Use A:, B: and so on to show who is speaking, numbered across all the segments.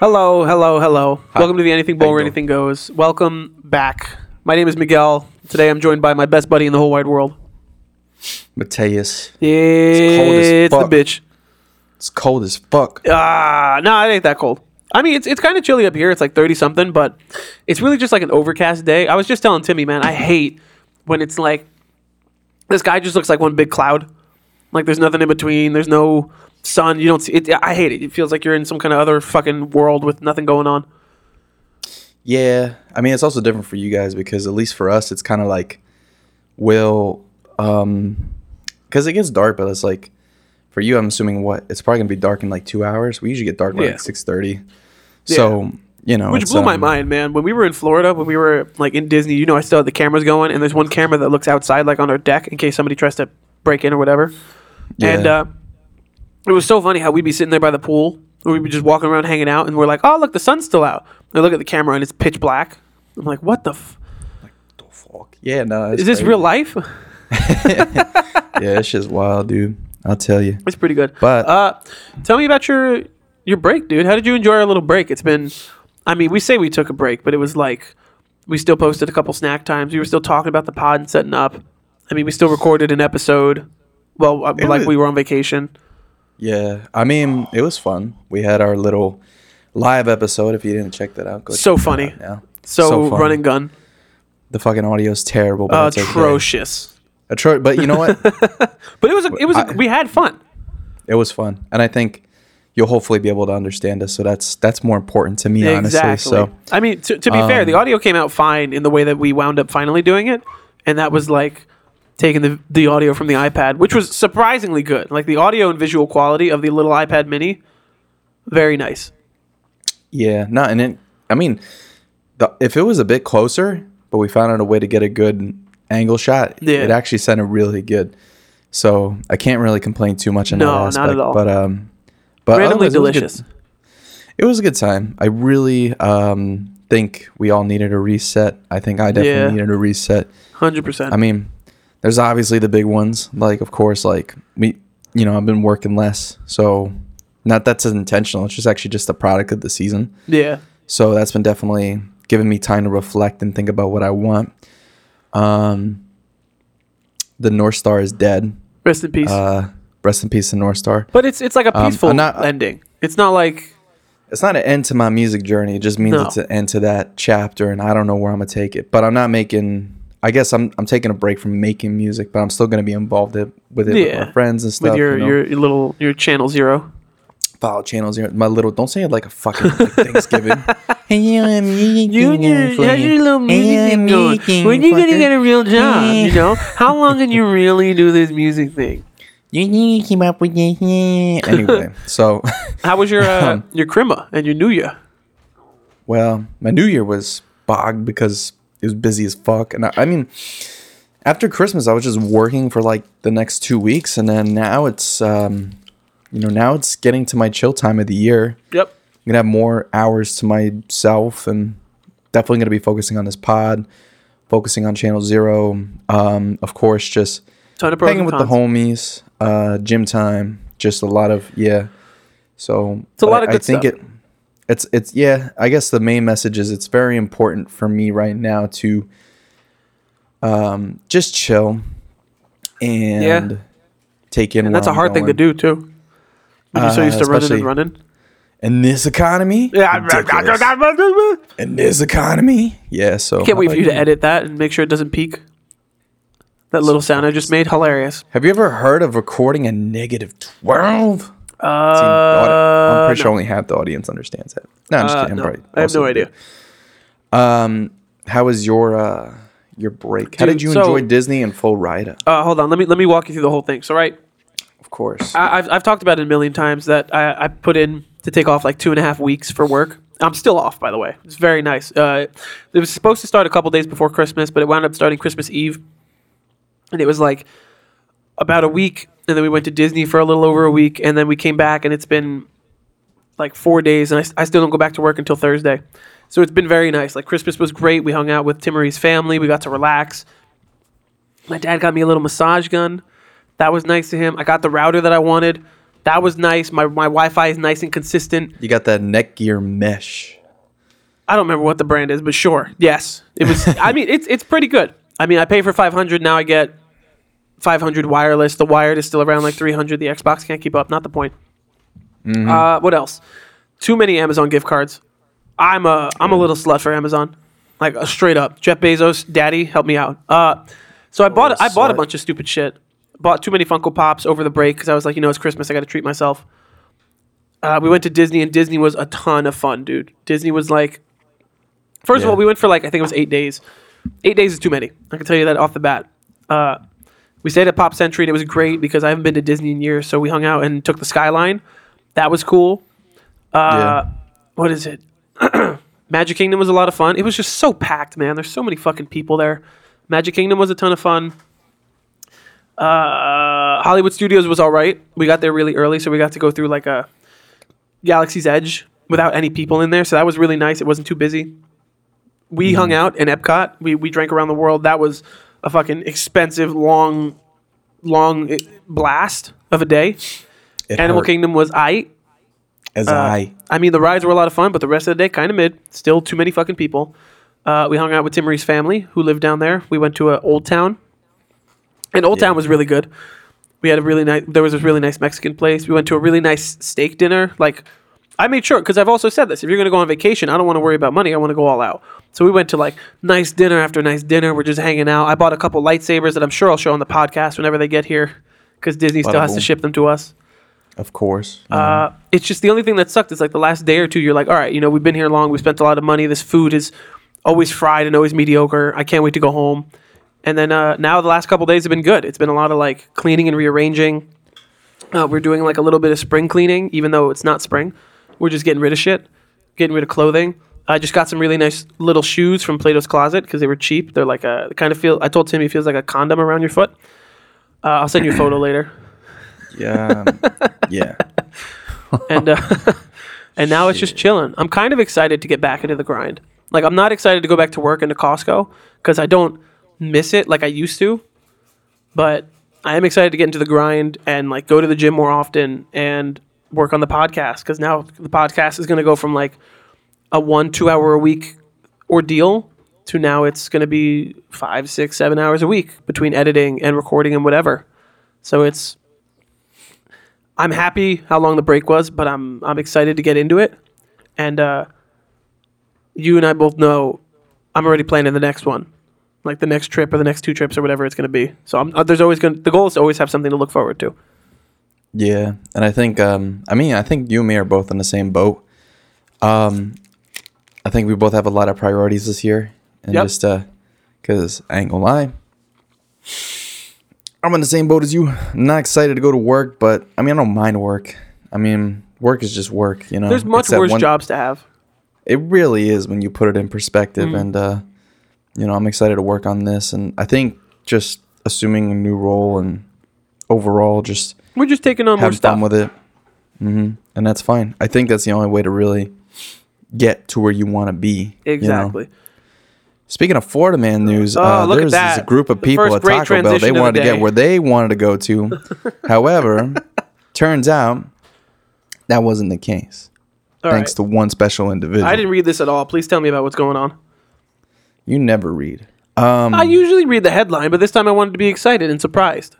A: Hello, hello, hello.
B: Hi.
A: Welcome to the Anything Bowl where anything goes. Welcome back. My name is Miguel. Today I'm joined by my best buddy in the whole wide world.
B: Mateus.
A: It's,
B: cold as
A: the
B: fuck.
A: bitch.
B: It's cold as fuck.
A: Ah, no, it ain't that cold. I mean, it's it's kind of chilly up here. It's like thirty something, but it's really just like an overcast day. I was just telling Timmy, man, I hate when it's like this guy just looks like one big cloud. Like there's nothing in between. There's no sun. You don't see it. I hate it. It feels like you're in some kind of other fucking world with nothing going on.
B: Yeah, I mean it's also different for you guys because at least for us it's kind of like will um because it gets dark, but it's like for you I'm assuming what it's probably gonna be dark in like two hours. We usually get dark
A: Yeah.
B: like six thirty. So you know,
A: Which blew my
B: um,
A: mind, man. When we were in Florida, when we were like in Disney, you know, I still had the cameras going, and there's one camera that looks outside, like on our deck, in case somebody tries to break in or whatever. And uh, it was so funny how we'd be sitting there by the pool, or we'd be just walking around hanging out, and we're like, "Oh, look, the sun's still out." And I look at the camera, and it's pitch black. I'm like, "What the? F-
B: the fuck? Yeah, no, it's
A: is this
B: crazy.
A: real life?"
B: Yeah, it's just wild, dude. I'll tell you.
A: it's pretty good.
B: But-
A: uh, tell me about your your break, dude. How did you enjoy our little break? It's been, I mean, we say we took a break, but it was like we still posted a couple snack times. We were still talking about the pod and setting up. I mean, we still recorded an episode. Well, uh, like
B: was-
A: we were on vacation.
B: Yeah, I mean it was fun. We had our little live episode. If you didn't check that out, go
A: So funny.
B: Yeah, now.
A: So,
B: fun.
A: run and gun,
B: The fucking audio is terrible, but it's okay.
A: atrocious.
B: Atro- but you know what?
A: But it was a, it was a,
B: I-
A: we had fun.
B: it was fun, and I think you'll hopefully be able to understand us. So that's that's more important to me, honestly. So
A: I mean, to, to be fair,
B: um,
A: the audio came out fine in the way that we wound up finally doing it, and that was like taking the the audio from the iPad, which was surprisingly good. Like the audio and visual quality of the little iPad Mini, very nice.
B: yeah, no, and it, I mean, the, if it was a bit closer, but we found out a way to get a good angle shot,
A: Yeah.
B: it actually sounded really good. So I can't really complain too much in
A: No,
B: that
A: not
B: aspect.
A: at all.
B: But um, but
A: Randomly
B: otherwise, it was good-
A: delicious.
B: it was a good time. I really um, think we all needed a reset. I think I definitely
A: Yeah.
B: needed a reset.
A: Hundred percent.
B: I mean, there's obviously the big ones, like of course, like we, you know, I've been working less, so not that's intentional. It's just actually just a product of the season.
A: yeah.
B: So that's been definitely giving me time to reflect and think about what I want. Um, the North Star is dead.
A: Rest in peace.
B: Uh, rest in peace, the North Star.
A: but it's it's like a
B: um,
A: peaceful
B: I'm not-
A: ending. It's not like
B: it's not an end to my music journey. It just means
A: No.
B: it's an end to that chapter, and I don't know where I'm gonna take it. But I'm not making. I guess I'm I'm taking a break from making music, but I'm still gonna be involved with it
A: Yeah.
B: with my friends and stuff.
A: with your,
B: you know?
A: your little your channel zero.
B: follow channels. zero. My little don't say it like a fucking like Thanksgiving. hey, yeah, I'm music
A: Junior,
B: for
A: how's your little music thing going? When you gonna get a real job? You know, how long can you really do this music thing?
B: You to keep up with this. Anyway, so
A: How was your uh,
B: Um,
A: your krima and your new year?
B: well, my New Year was bogged because it was busy as fuck, and I, I mean. After Christmas, I was just working for like the next two weeks, and then now it's, um, you know, now it's getting to my chill time of the year.
A: Yep.
B: I'm gonna have more hours to myself and definitely gonna be focusing on this pod, focusing on channel zero. Um, of course, just hanging with the homies, uh, gym time, just a lot of yeah. So
A: It's a lot of good
B: I think
A: stuff.
B: it it's it's yeah, I guess the main message is it's very important for me right now to um just chill and take in
A: And that's a hard thing to do too. When you're so
B: Uh,
A: used to running and running.
B: In this economy?
A: Can't
B: in this economy. Yeah, so can't
A: wait for you to edit that and make sure it doesn't peak. That little sound I just made, hilarious.
B: Have you ever heard of recording a negative twelve?
A: Uh,
B: I'm pretty sure
A: no.
B: only half the audience understands that. No, I'm just
A: Uh,
B: kidding. I'm
A: no. I have no idea.
B: Um, how was your uh your break? how did you
A: so-
B: enjoy Disney and full ride?
A: Uh, hold on, let me let me walk you through the whole thing. So, right,
B: Of course.
A: I, I've I've talked about it a million times that I, I put in to take off like two and a half weeks for work. I'm still off, by the way. It's very nice. Uh, it was supposed to start a couple days before Christmas, but it wound up starting Christmas Eve, and it was like about a week, and then we went to Disney for a little over a week, and then we came back, and it's been like four days, and I still don't go back to work until Thursday. So it's been very nice. Like Christmas was great. We hung out with Timmery's family. We got to relax. My dad got me a little massage gun. That was nice to him. I got the router that I wanted. That was nice. My my Wi-Fi is nice and consistent.
B: You got that Netgear mesh.
A: I don't remember what the brand is, but sure. Yes, it was. I mean, it's it's pretty good. I mean, I pay for 500 now. I get 500 wireless. The wired is still around like 300. The Xbox can't keep up. Not the point. Uh, what else? Too many Amazon gift cards. I'm a I'm a little slut for Amazon, like uh, straight up. Jeff Bezos, daddy, help me out. Uh, so I bought I bought a bunch of stupid shit. Bought too many Funko Pops over the break because I was like, you know, it's Christmas. I got to treat myself. Uh, we went to Disney and Disney was a ton of fun, dude. Disney was like, first of all, we went for like I think it was eight days. Eight days is too many. I can tell you that off the bat. Uh, we stayed at Pop Century and it was great because I haven't been to Disney in years. So we hung out and took the Skyline. That was cool. Uh, What is it? Magic Kingdom was a lot of fun. It was just so packed, man. There's so many fucking people there. Magic Kingdom was a ton of fun. Uh, Hollywood Studios was all right. We got there really early, so we got to go through like a Galaxy's Edge without any people in there. So that was really nice. It wasn't too busy. We hung out in Epcot. We we drank around the world. That was a fucking expensive, long, long blast of a day.
B: It
A: Animal
B: hurt,
A: Kingdom was I.
B: As
A: Uh,
B: I.
A: I mean, the rides were a lot of fun, but the rest of the day kind of mid. Still too many fucking people. Uh, we hung out with Tim family, who lived down there. We went to a Old Town, and Old
B: Yeah.
A: Town was really good. We had a really nice. There was this really nice Mexican place. We went to a really nice steak dinner. Like, I made sure because I've also said this: if you're going to go on vacation, I don't want to worry about money. I want to go all out. So we went to like nice dinner after nice dinner. We're just hanging out. I bought a couple lightsabers that I'm sure I'll show on the podcast whenever they get here, because Disney still has to ship them to us.
B: Of course. know.
A: Uh, it's just the only thing that sucked is like the last day or two. You're like, all right, you know, we've been here long. We spent a lot of money. This food is always fried and always mediocre. I can't wait to go home. And then uh, now the last couple days have been good. It's been a lot of like cleaning and rearranging. Uh, we're doing like a little bit of spring cleaning, even though it's not spring. We're just getting rid of shit, getting rid of clothing. I just got some really nice little shoes from Plato's Closet because they were cheap. They're like a kind of feel. I told Timmy it feels like a condom around your foot. Uh, I'll send you a photo later.
B: yeah. yeah.
A: and uh, and now it's just chilling. I'm kind of excited to get back into the grind. Like I'm not excited to go back to work into Costco because I don't miss it like I used to, but I am excited to get into the grind and like go to the gym more often and work on the podcast because now the podcast is going to go from like a one two hour a week ordeal to now it's going to be five six seven hours a week between editing and recording and whatever. So it's I'm happy how long the break was, but I'm I'm excited to get into it. And uh, you and I both know I'm already planning the next one, like the next trip or the next two trips or whatever it's going to be. So I'm, uh, there's always going the goal is to always have something to look forward to.
B: Yeah, and I think um I mean I think you and me are both in the same boat. Um I think we both have a lot of priorities this year and
A: Yep.
B: just uh cuz I ain't to lie. I'm in the same boat as you. I'm not excited to go to work, but I mean I don't mind work. I mean, work is just work, you know.
A: There's much
B: that
A: worse
B: one-
A: jobs to have.
B: It really is when you put it in perspective
A: Mm.
B: and uh you know, I'm excited to work on this and I think just assuming a new role and overall just
A: We're just taking on more
B: have
A: stuff.
B: fun with it. hmm And that's fine. I think that's the only way to really get to where you want to be. you know?
A: exactly.
B: Speaking of Florida man news,
A: Oh,
B: uh, there's this group of people at Taco Bell. They
A: of the
B: wanted to get where they wanted to go to. However, turns out that wasn't the case.
A: All
B: thanks
A: right.
B: to one special individual.
A: I didn't read this at all. Please tell me about what's going on.
B: you never read. Um,
A: I usually read the headline, but this time I wanted to be excited and surprised.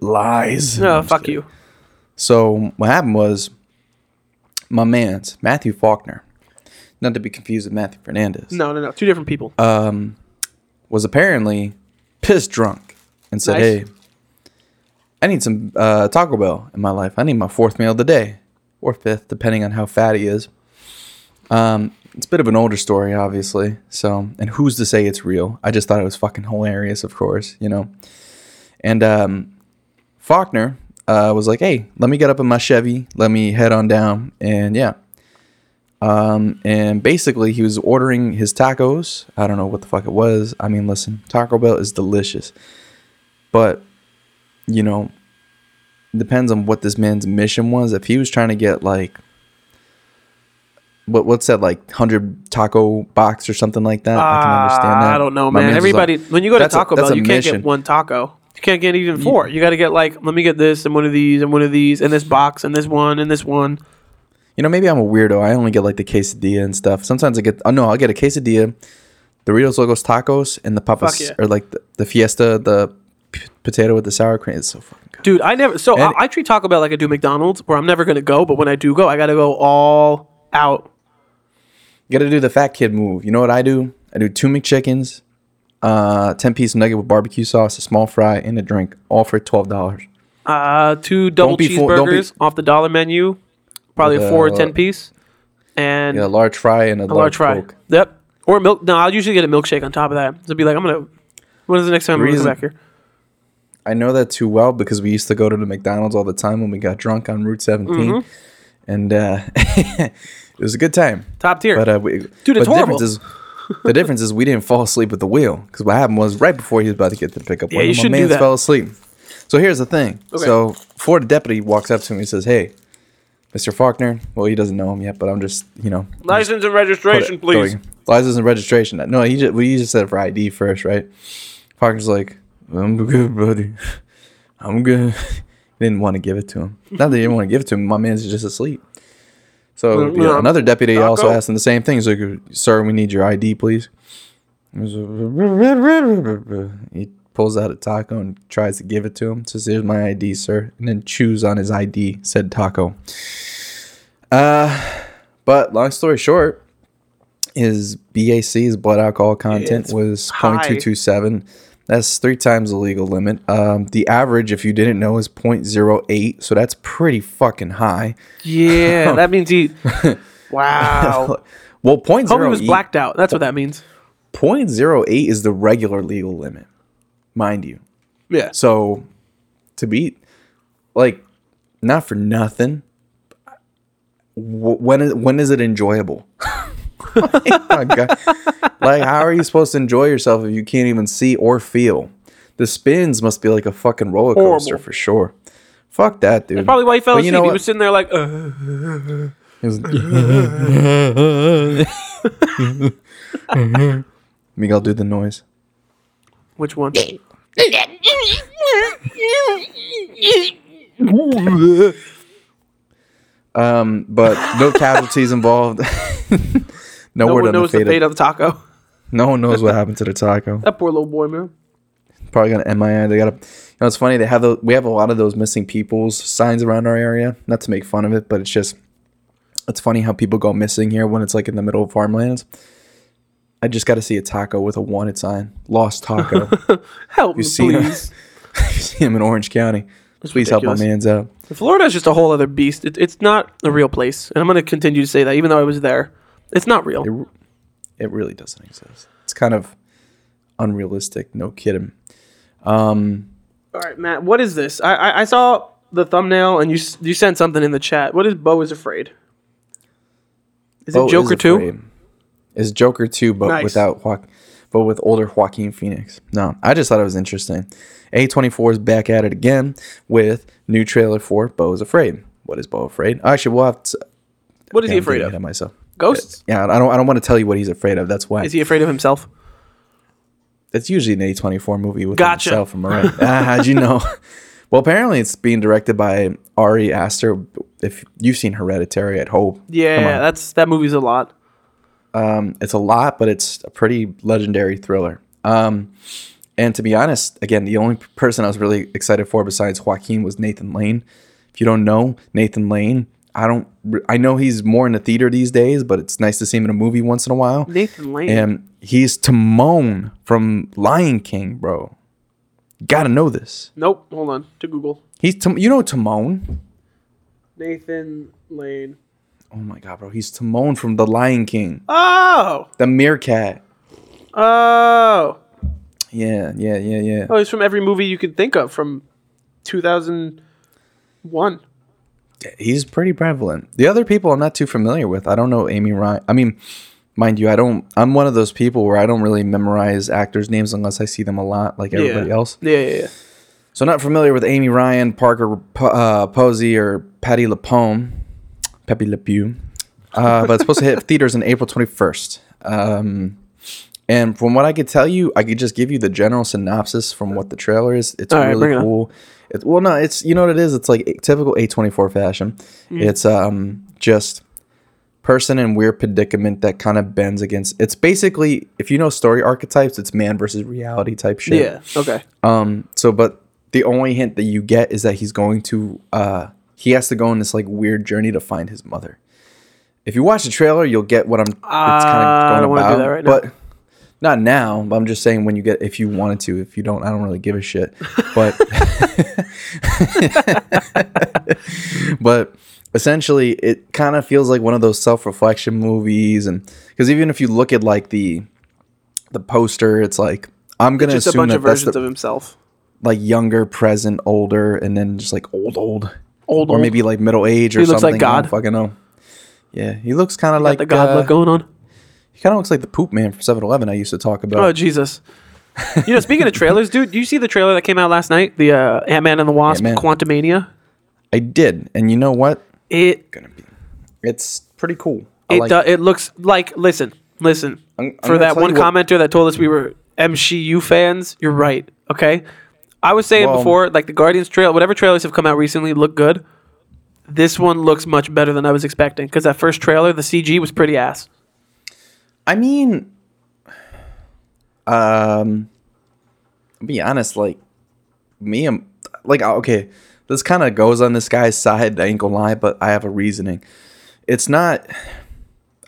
B: lies.
A: No,
B: I'm
A: fuck you.
B: So what happened was my man's Matthew Faulkner, not to be confused with Matthew Fernandez.
A: No, no, no. Two different people.
B: um, was apparently pissed drunk and said,
A: Nice.
B: "Hey, I need some uh, Taco Bell in my life. I need my fourth meal of the day, or fifth, depending on how fat he is." Um, it's a bit of an older story, obviously. So, and who's to say it's real? I just thought it was fucking hilarious, of course, you know. And um, Faulkner uh, was like, "Hey, let me get up in my Chevy. Let me head on down." And yeah, um, and basically, he was ordering his tacos. I don't know what the fuck it was. I mean, listen, Taco Bell is delicious, but you know, depends on what this man's mission was. If he was trying to get like, what what's that like hundred taco box or something like that? I can understand
A: Uh,
B: that.
A: I don't know,
B: My
A: man.
B: was like,
A: Everybody, when you go to
B: "That's a-
A: Taco Bell, you can't
B: mission."
A: get one taco. You can't get even four. You got to get like, let me get this and one of these and one of these and this box and this one and this one.
B: You know, maybe I'm a weirdo. I only get like the quesadilla and stuff. Sometimes I get, oh no, I'll get a quesadilla, Doritos Locos Tacos, and the papas,
A: yeah.
B: or like the, the Fiesta, the p- potato with the sour cream. It's so fucking good.
A: Dude, I never. So I, I treat Taco Bell like I do McDonald's, where I'm never gonna go, but when I do go, I gotta go all out.
B: You gotta do the fat kid move. You know what I do? I do two McChickens, uh, 10 piece nugget with barbecue sauce, a small fry, and a drink, all for $12.
A: Uh, two double
B: be full- don't be-
A: cheeseburgers off the dollar menu, probably a four or ten piece, and
B: Yeah, a large fry and a,
A: a
B: large,
A: large fry.
B: Coke.
A: Yep. Or milk. No, I'll usually get a milkshake on top of that. So be like, I'm gonna. When is the next time I'm gonna come back here?
B: I know that too well because we used to go to the McDonald's all the time when we got drunk on Route 17.
A: Mm-hmm.
B: And uh, it was a good time.
A: Top tier.
B: But uh, we,
A: Dude, it's
B: the difference
A: horrible.
B: is the difference is we didn't fall asleep at the wheel because what happened was right before he was about to get to the pickup,
A: Yeah,
B: one
A: you
B: my
A: shouldn't do
B: mans
A: that.
B: fell asleep. So here's the thing.
A: Okay.
B: So Florida deputy walks up to me and says, "Hey, Mr. Faulkner. Well, he doesn't know him yet, but I'm just you know
A: License and registration, please.
B: going. License and registration. No, he just we just said it for ID first, right? Faulkner's like, I'm good, buddy. I'm good. Didn't want to give it to him. Not that he didn't want to give it to him. My man's just asleep. So
A: Mm,
B: yeah, another deputy also asked him the same thing. He's like, "Sir, we need your ID, please." He was like, He pulls out a taco and tries to give it to him. Says, "Here's my ID, sir," and then chews on his ID. Said taco. Uh, but long story short, his BAC's blood alcohol content
A: It's
B: was
A: high.
B: 0.227. That's three times the legal limit. Um, the average, if you didn't know, is 0.08. So that's pretty fucking high.
A: Yeah, that means he. Wow.
B: well, 0.08,
A: Homie was blacked out. That's what that means.
B: 0.08 is the regular legal limit, mind you.
A: Yeah.
B: So to be like, not for nothing. wh- When is, when is it enjoyable? Oh. Like, how are you supposed to enjoy yourself if you can't even see or feel? The spins must be like a fucking roller coaster
A: Horrible.
B: for sure. Fuck that, dude.
A: Probably why he fell
B: But
A: asleep.
B: you know
A: he was sitting there like, uh,
B: was- Miguel, do the noise.
A: Which one?
B: Um, but no casualties involved. no,
A: No one knows the
B: fate. Of,
A: the taco.
B: no one knows what happened to the taco.
A: That poor little boy, man.
B: Probably gonna MIA. They got to. You know, it's funny. They have the. We have a lot of those missing people's signs around our area. Not to make fun of it, but it's just. It's funny how people go missing here when it's like in the middle of farmlands. I just got to see a taco with a wanted sign. Lost taco.
A: Help me,
B: seen him?
A: please.
B: you see him in Orange County. Please help my man's out.
A: Florida is just a whole other beast. It, it's not a real place, and I'm going to continue to say that, even though I was there. It's not real.
B: It, it really doesn't exist. It's kind of unrealistic. No kidding. Um,
A: All right, Matt. What is this? I I, I saw the thumbnail, and you you sent something in the chat. What is Beau is afraid? Is
B: Beau
A: it Joker two?
B: Is Joker two, but
A: Nice.
B: without Joaquin, but with older Joaquin Phoenix. No, I just thought it was interesting. A twenty four is back at it again with new trailer for Beau is afraid. What is Beau afraid? Actually, we'll have to.
A: What is he
B: yeah, I'm
A: afraid of?
B: myself.
A: Ghosts?
B: Yeah, I don't. I don't want to tell you what he's afraid of. That's why.
A: Is he afraid of himself?
B: It's usually an A twenty four movie with
A: Gotcha.
B: himself. Am I right? ah, how'd you know? Well, apparently it's being directed by Ari Aster. If you've seen Hereditary, at hope.
A: Yeah, that's that movie's a lot.
B: Um, it's a lot, but it's a pretty legendary thriller. Um, and to be honest, again, the only person I was really excited for besides Joaquin was Nathan Lane. If you don't know Nathan Lane, I don't. I know he's more in the theater these days, but it's nice to see him in a movie once in a while.
A: Nathan Lane.
B: And he's Timon from Lion King, bro. Gotta know this.
A: Nope. Hold on. To Google.
B: He's Tim- you know Timon.
A: Nathan Lane.
B: Oh my god, bro, he's Timon from The Lion King,
A: Oh.
B: the meerkat.
A: Oh.
B: Yeah, yeah, yeah, yeah.
A: Oh, he's from every movie you could think of from 2001.
B: he's pretty prevalent. The other people I'm not too familiar with. I don't know Amy Ryan. I mean, mind you, I don't. I'm one of those people where I don't really memorize actors' names unless I see them a lot, like everybody
A: yeah.
B: else.
A: Yeah, yeah, yeah.
B: So not familiar with Amy Ryan, Parker uh, Posey, or Patti LuPone, Pepe Le Pew. Uh, but it's supposed to hit theaters on April 21st. Um, And from what I could tell you, I could just give you the general synopsis from what the trailer is. It's
A: All right,
B: really
A: bring it on.
B: cool. It, well, no, it's you know what it is. It's like a- typical A24 fashion.
A: Mm.
B: It's um just person in weird predicament that kind of bends against. It's basically if you know story archetypes, it's man versus reality type shit.
A: Yeah. Okay.
B: Um. So, but the only hint that you get is that he's going to uh he has to go on this like weird journey to find his mother. If you watch the trailer, you'll get what I'm. It's kind
A: Uh,
B: of
A: I
B: going
A: do
B: about,
A: that right now.
B: but not now. But I'm just saying when you get if you wanted to. If you don't, I don't really give a shit. But but essentially, it kind of feels like one of those self reflection movies, and because even if you look at like the the poster, it's like I'm gonna
A: Just a
B: assume
A: bunch
B: that
A: of versions
B: the,
A: of himself.
B: like younger, present, older, and then just like old, old,
A: Old,
B: or
A: old.
B: maybe like middle age or
A: He looks
B: something.
A: like
B: I don't
A: God.
B: fucking know. Yeah, he looks kind of like
A: the god
B: uh,
A: look going on.
B: He kind of looks like the poop man from 7-Eleven I used to talk about.
A: Oh Jesus! You know, speaking of trailers, dude, do you see the trailer that came out last night? The uh, Ant Man and the Wasp,
B: Ant-Man.
A: Quantumania.
B: I did, and you know what?
A: It
B: Gonna be. It's pretty cool. I
A: it
B: like
A: do, it looks like. Listen, listen.
B: I'm- I'm
A: For that one commenter that told us we were MCU fans, you're right. Okay, I was saying
B: Well-
A: before, like the Guardians trail, whatever trailers have come out recently look good. This one looks much better than I was expecting because that first trailer, the CG was pretty ass.
B: I mean, um, I'll be honest, like me, I'm like uh, okay. This kind of goes on this guy's side. I ain't gonna lie, but I have a reasoning. It's not.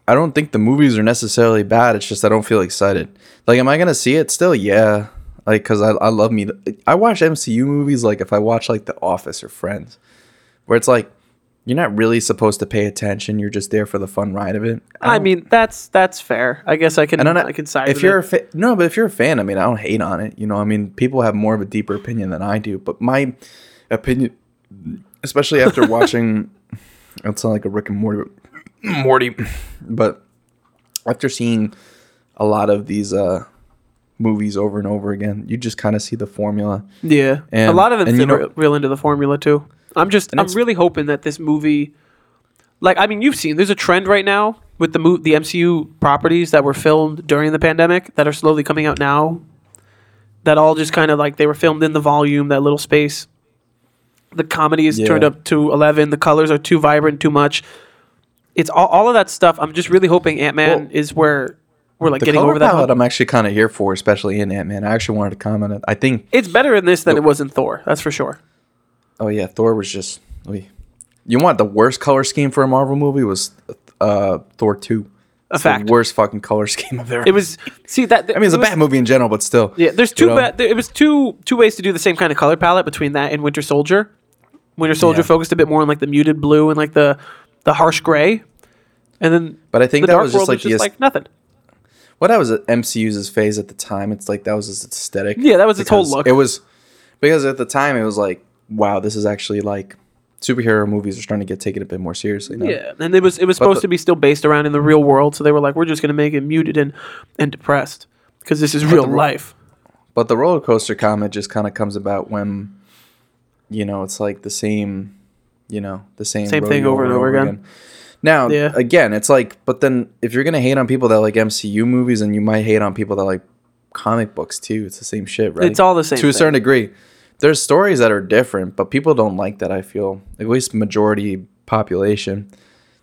B: I don't think the movies are necessarily bad. It's just I don't feel excited. Like, am I gonna see it still? Yeah. Like, cause I, I love me. I watch MCU movies like if I watch like The Office or Friends, where it's like you're not really supposed to pay attention. You're just there for the fun ride of it.
A: I,
B: don't-
A: mean, that's that's fair. I guess I can
B: not,
A: I can side
B: if
A: with
B: you're
A: it.
B: a fa- no, but if you're a fan, I mean, I don't hate on it. You know, I mean, people have more of a deeper opinion than I do. But my opinion, especially after watching, it sound like a Rick and Morty, Morty, but after seeing a lot of these uh movies over and over again, you just kind of see the formula.
A: Yeah,
B: and, a
A: lot of them
B: you know-
A: real into the formula too. I'm just, I'm really hoping that this movie, like, I mean, you've seen, there's a trend right now with the mo- the MCU properties that were filmed during the pandemic that are slowly coming out now. That all just kind of like they were filmed in the volume, that little space. The comedy is turned up to eleven. The colors are too vibrant, too much. It's all, all of that stuff. I'm just really hoping Ant Man
B: Well,
A: is where we're like
B: The
A: getting over that.
B: palette. I'm actually kind of here for, especially in Ant Man. I actually wanted to comment. on it. I think.
A: It's better in this than it was in Thor. That's for sure.
B: Oh yeah, Thor was just. oy. You want the worst color scheme for a Marvel movie was uh, Thor two.
A: A
B: It's the
A: fact.
B: worst fucking color scheme I've ever.
A: It was see that.
B: I mean, it's a bad movie in general, but still.
A: Yeah, there's
B: you
A: two.
B: know?
A: ba- it was two two ways to do the same kind of color palette between that and Winter Soldier. Winter Soldier
B: Yeah.
A: focused a bit more on like the muted blue and like the the harsh gray, and then
B: But I think
A: the
B: that
A: Dark
B: was just
A: World
B: like
A: was
B: the
A: just like nothing.
B: What that was at MCU's phase at the time. It's like that was its aesthetic.
A: Yeah, that was its whole look.
B: It was because at the time it was like, wow, this is actually like superhero movies are starting to get taken a bit more seriously now.
A: Yeah, and it was it was supposed
B: the-
A: to be still based around in the real world, so they were like, we're just gonna make it muted and and depressed because this is real
B: ro-
A: life.
B: But the roller coaster comment just kind of comes about when, you know, it's like the same, you know, the same
A: Same thing over and over again.
B: Now,
A: Yeah.
B: again, it's like, but then if you're gonna hate on people that like MCU movies, and you might hate on people that like comic books too. It's the same shit, right?
A: It's all the same
B: to a
A: thing.
B: certain degree. There's stories that are different, but people don't like that. I feel at least majority population.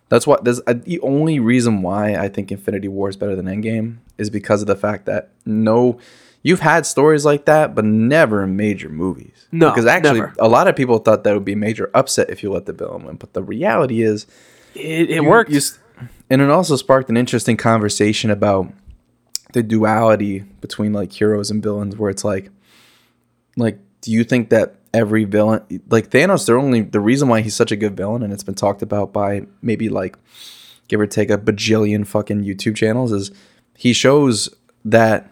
B: That's what. There's uh, the only reason why I think Infinity War is better than Endgame is because of the fact that no, you've had stories like that, but never in major movies.
A: No,
B: because actually,
A: never.
B: a lot of people thought that would be a major upset if you let the villain win. But the reality is,
A: It, it
B: you-
A: worked.
B: you and it also sparked an interesting conversation about the duality between like heroes and villains, where it's like, like, do you think that every villain, like Thanos, they're only the reason why he's such a good villain, and it's been talked about by maybe like, give or take a bajillion fucking YouTube channels, is he shows that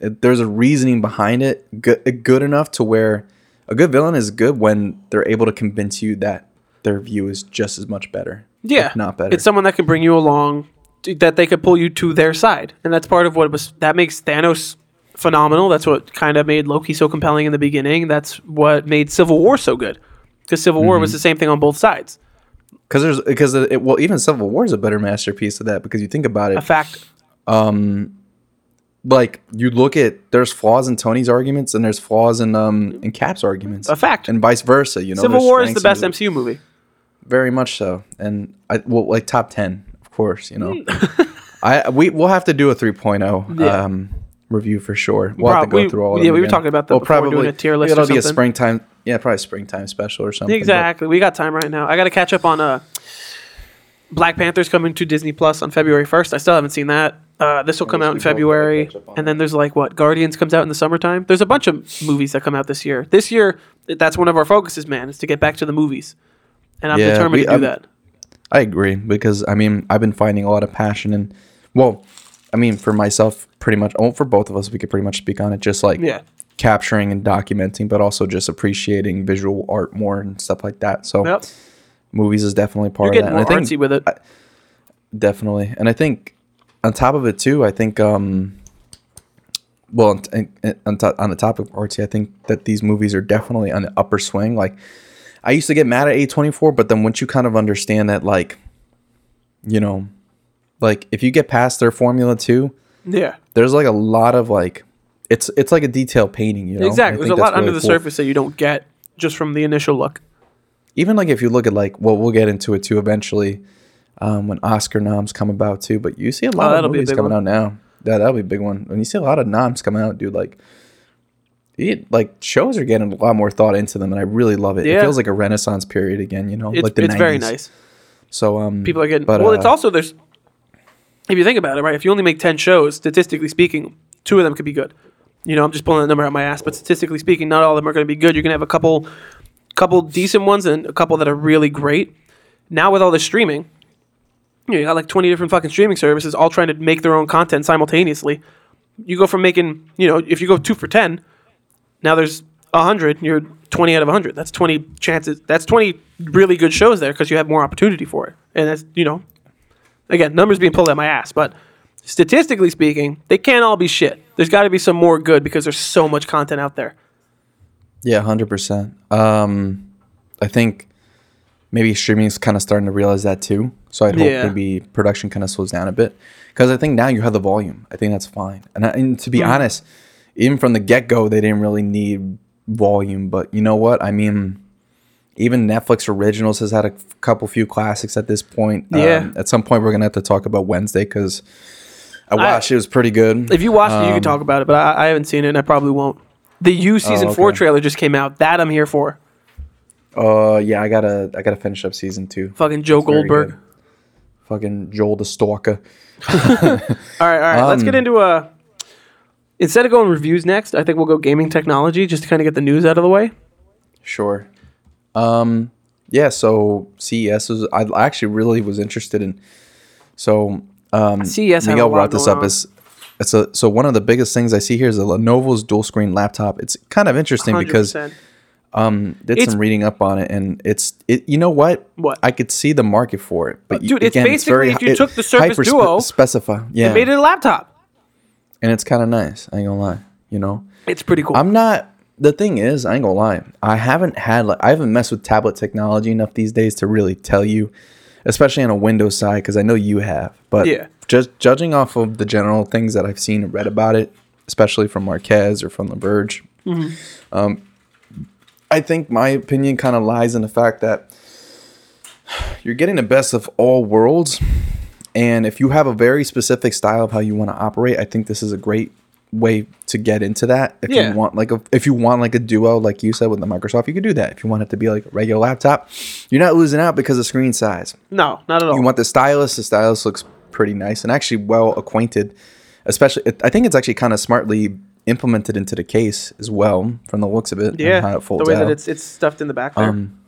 B: there's a reasoning behind it, good, good enough to where a good villain is good when they're able to convince you that their view is just as much better.
A: Yeah,
B: not better.
A: It's someone that can bring you along, to- that they could pull you to their side, and that's part of what was that makes Thanos phenomenal. That's what kind of made Loki so compelling in the beginning. That's what made Civil War so good, because Civil War
B: Mm-hmm.
A: was the same thing on both sides.
B: because there's because it, well even Civil War is a better masterpiece of that because you think about it.
A: A fact.
B: Um, like you look at there's flaws in Tony's arguments and there's flaws in um in Cap's arguments.
A: A fact.
B: and vice versa. You know,
A: Civil War is the best MCU movie.
B: Very much so, and I well like top ten, of course. You know,
A: Hmm.
B: I we we'll have to do a 3.0
A: Yeah.
B: um review for sure. We'll have to go
A: we-
B: through all. of
A: yeah,
B: them
A: we were
B: again.
A: talking about that
B: We'll
A: before, doing a tier list
B: It'll be a springtime. Yeah, probably springtime special or something. but-
A: Exactly. We got time right now. I got to catch up on uh, Black Panther's coming to Disney Plus on February 1st. I still haven't seen that. Uh, this will come out in
B: we both gotta
A: February.
B: catch up on
A: And then there's like what? Guardians comes out in the summertime. There's a bunch of movies that come out this year. This year, that's one of our focuses, man, is to get back to the movies. And I'm
B: Yeah,
A: determined
B: we-
A: to do
B: I'm-
A: that.
B: I agree because I mean I've been finding a lot of passion and well, I mean for myself pretty much. Oh, for both of us, we could pretty much speak on it. Just like
A: Yeah.
B: capturing and documenting, but also just appreciating visual art more and stuff like that. So
A: Yep.
B: movies is definitely part
A: You're
B: of that. And I think
A: artsy with it.
B: definitely, and I think on top of it too, I think um, well, on on the topic of artsy, I think that these movies are definitely on the upper swing. Like I used to get mad at A24, but then once you kind of understand that, like, you know, like if you get past their formula too,
A: yeah.
B: there's like a lot of like, it's it's like a detail painting. You know,
A: Exactly. There's a lot
B: that's
A: under the
B: cool.
A: surface that you don't get just from the initial look.
B: Even like if you look at like, well, we'll get into it too eventually. Um, when Oscar noms come about too, but you see a lot
A: Oh,
B: of
A: that'll be a
B: movies coming
A: one.
B: out now. Yeah, that'll be a big one. And you see a lot of noms coming out, dude, like, it, like shows are getting a lot more thought into them, and I really love it. It feels like a renaissance period again. You know,
A: It's,
B: like the
A: it's very nice.
B: So um,
A: People are getting
B: But,
A: well.
B: uh,
A: it's also there's if you think about it, right? If you only make ten shows, statistically speaking, two of them could be good. You know, I'm just pulling that number out of my ass, but statistically speaking, not all of them are going to be good. You're going to have a couple, couple decent ones and a couple that are really great. Now with all this streaming, you, know, you got like 20 different fucking streaming services all trying to make their own content simultaneously. You go from making, you know, if you go two for ten, now there's a hundred. You're 20 out of 100. That's 20 chances. That's 20 really good shows there because you have more opportunity for it. And that's you know, again, numbers being pulled out my ass, but statistically speaking, they can't all be shit. There's got to be some more good because there's so much content out there.
B: Yeah, hundred percent. Um, I think maybe streaming is kind of starting to realize that too. So I'd hope
A: Yeah.
B: maybe production kind of slows down a bit because I think now you have the volume. I think that's fine. And, I, and to be
A: Hmm.
B: honest, even from the get go, they didn't really need volume. But you know what? I mean, even Netflix originals has had a couple few classics at this point.
A: Yeah.
B: Um, at some point, we're gonna have to talk about Wednesday because I
A: I-
B: watched. it was pretty good.
A: If you watched it, you can
B: Um,
A: talk about it, but I, I haven't seen it and I probably won't. The U season
B: okay.
A: four trailer just came out. That I'm here for.
B: Uh, yeah, I gotta, I gotta finish up season two.
A: Fucking Joe
B: Very
A: Goldberg.
B: Fucking Joel the Stalker.
A: All right, all right. let's
B: Um,
A: get into a. Instead of going reviews next, I think we'll go gaming technology just to kind of get the news out of the way.
B: Sure. Um. Yeah. So CES was. I actually really was interested in. So. Um,
A: CES
B: Miguel brought this up. Is it's a so one of the biggest things I see here is a Lenovo's dual screen laptop. It's kind of interesting because
A: 100%.
B: um did
A: It's-
B: some reading up on it and it's it. You know what?
A: What?
B: I could see the market for it, but you-
A: dude, it's basically if you
B: hy-
A: took the Surface Duo
B: specify, yeah,
A: made it a laptop.
B: And it's kind of nice. I ain't gonna lie. You know.
A: It's pretty cool.
B: I'm not. The thing is, I ain't gonna lie. I haven't had like I haven't messed with tablet technology enough these days to really tell you, especially on a Windows side, because I know you have. But
A: Yeah.
B: just judging off of the general things that I've seen and read about it, especially from Marques or from The Verge,
A: Mm-hmm.
B: um, I think my opinion kind of lies in the fact that you're getting the best of all worlds. And if you have a very specific style of how you want to operate, I think this is a great way to get into that. If
A: Yeah.
B: you want like a if you want like a duo, like you said with the Microsoft, you could do that. If you want it to be like a regular laptop, you're not losing out because of screen size.
A: no, not at all.
B: You want the stylus. The stylus looks pretty nice and actually well acquainted. Especially, I think it's actually kind of smartly implemented into the case as well, from the looks of it. and
A: yeah,
B: how it
A: the way
B: out.
A: that it's it's stuffed in the back there.
B: Um,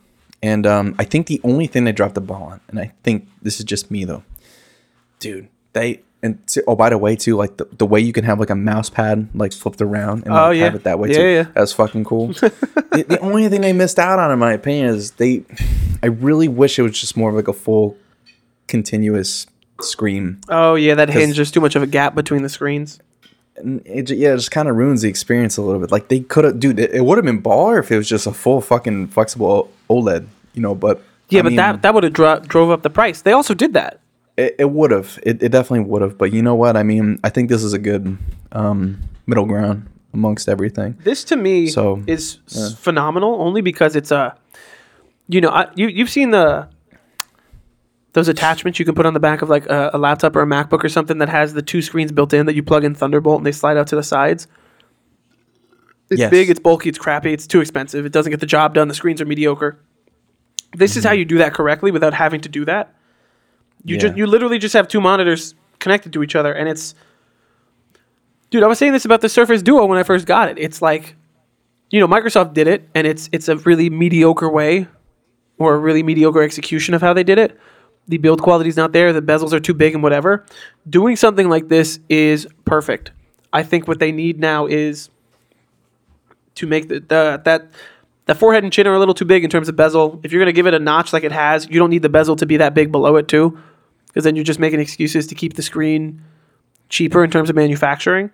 B: and um, I think the only thing they dropped the ball on, and I think this is just me though, dude. They and oh by the way too, like the, the way you can have like a mouse pad like flipped around and
A: Oh, yeah.
B: have it that way
A: Yeah,
B: too.
A: yeah.
B: That's fucking cool. the, the only thing they missed out on, in my opinion, is they. I really wish it was just more of like a full, continuous screen.
A: oh yeah, that hinge. There's too much of a gap between the screens.
B: And it, yeah, it just kind of ruins the experience a little bit. Like they could have, dude. It, it would have been baller if it was just a full fucking flexible OLED, you know. But
A: Yeah,
B: I
A: but
B: mean,
A: that that would have dro- drove up the price. They also did that.
B: It, it would have. It, it definitely would have. But you know what? I mean, I think this is a good um, middle ground amongst everything.
A: This to me
B: So,
A: is
B: yeah.
A: phenomenal only because it's a, you know, I, you you've seen the those attachments you can put on the back of like a, a laptop or a MacBook or something that has the two screens built in that you plug in Thunderbolt and they slide out to the sides. It's
B: Yes.
A: big, it's bulky, it's crappy, it's too expensive. It doesn't get the job done. The screens are mediocre. This is how you do that correctly without having to do that. You
B: Yeah.
A: just you literally just have two monitors connected to each other, and it's, dude. I was saying this about the Surface Duo when I first got it. It's like, you know, Microsoft did it, and it's it's a really mediocre way, or a really mediocre execution of how they did it. The build quality's not there. The bezels are too big and whatever. Doing something like this is perfect. I think what they need now is to make the, the that the forehead and chin are a little too big in terms of bezel. If you're going to give it a notch like it has, you don't need the bezel to be that big below it too, because then you're just making excuses to keep the screen cheaper in terms of manufacturing.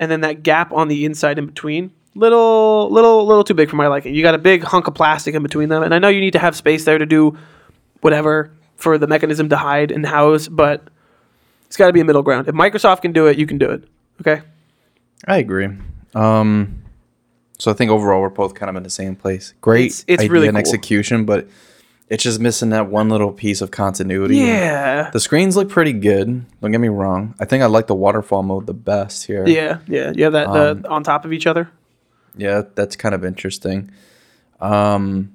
A: And then that gap on the inside in between, little, little, little too big for my liking. You got a big hunk of plastic in between them, and I know you need to have space there to do whatever for the mechanism to hide and house, but it's got to be a middle ground. If Microsoft can do it, you can do it. Okay.
B: I agree. Um, so I think overall we're both kind of in the same place. Great
A: It's- it's
B: idea
A: really
B: and
A: cool.
B: execution, but it's just missing that one little piece of continuity.
A: Yeah.
B: The screens look pretty good. Don't get me wrong. I think I like the waterfall mode the best here.
A: Yeah, yeah, you have that
B: Um,
A: the on top of each other.
B: Yeah, that's kind of interesting. Um,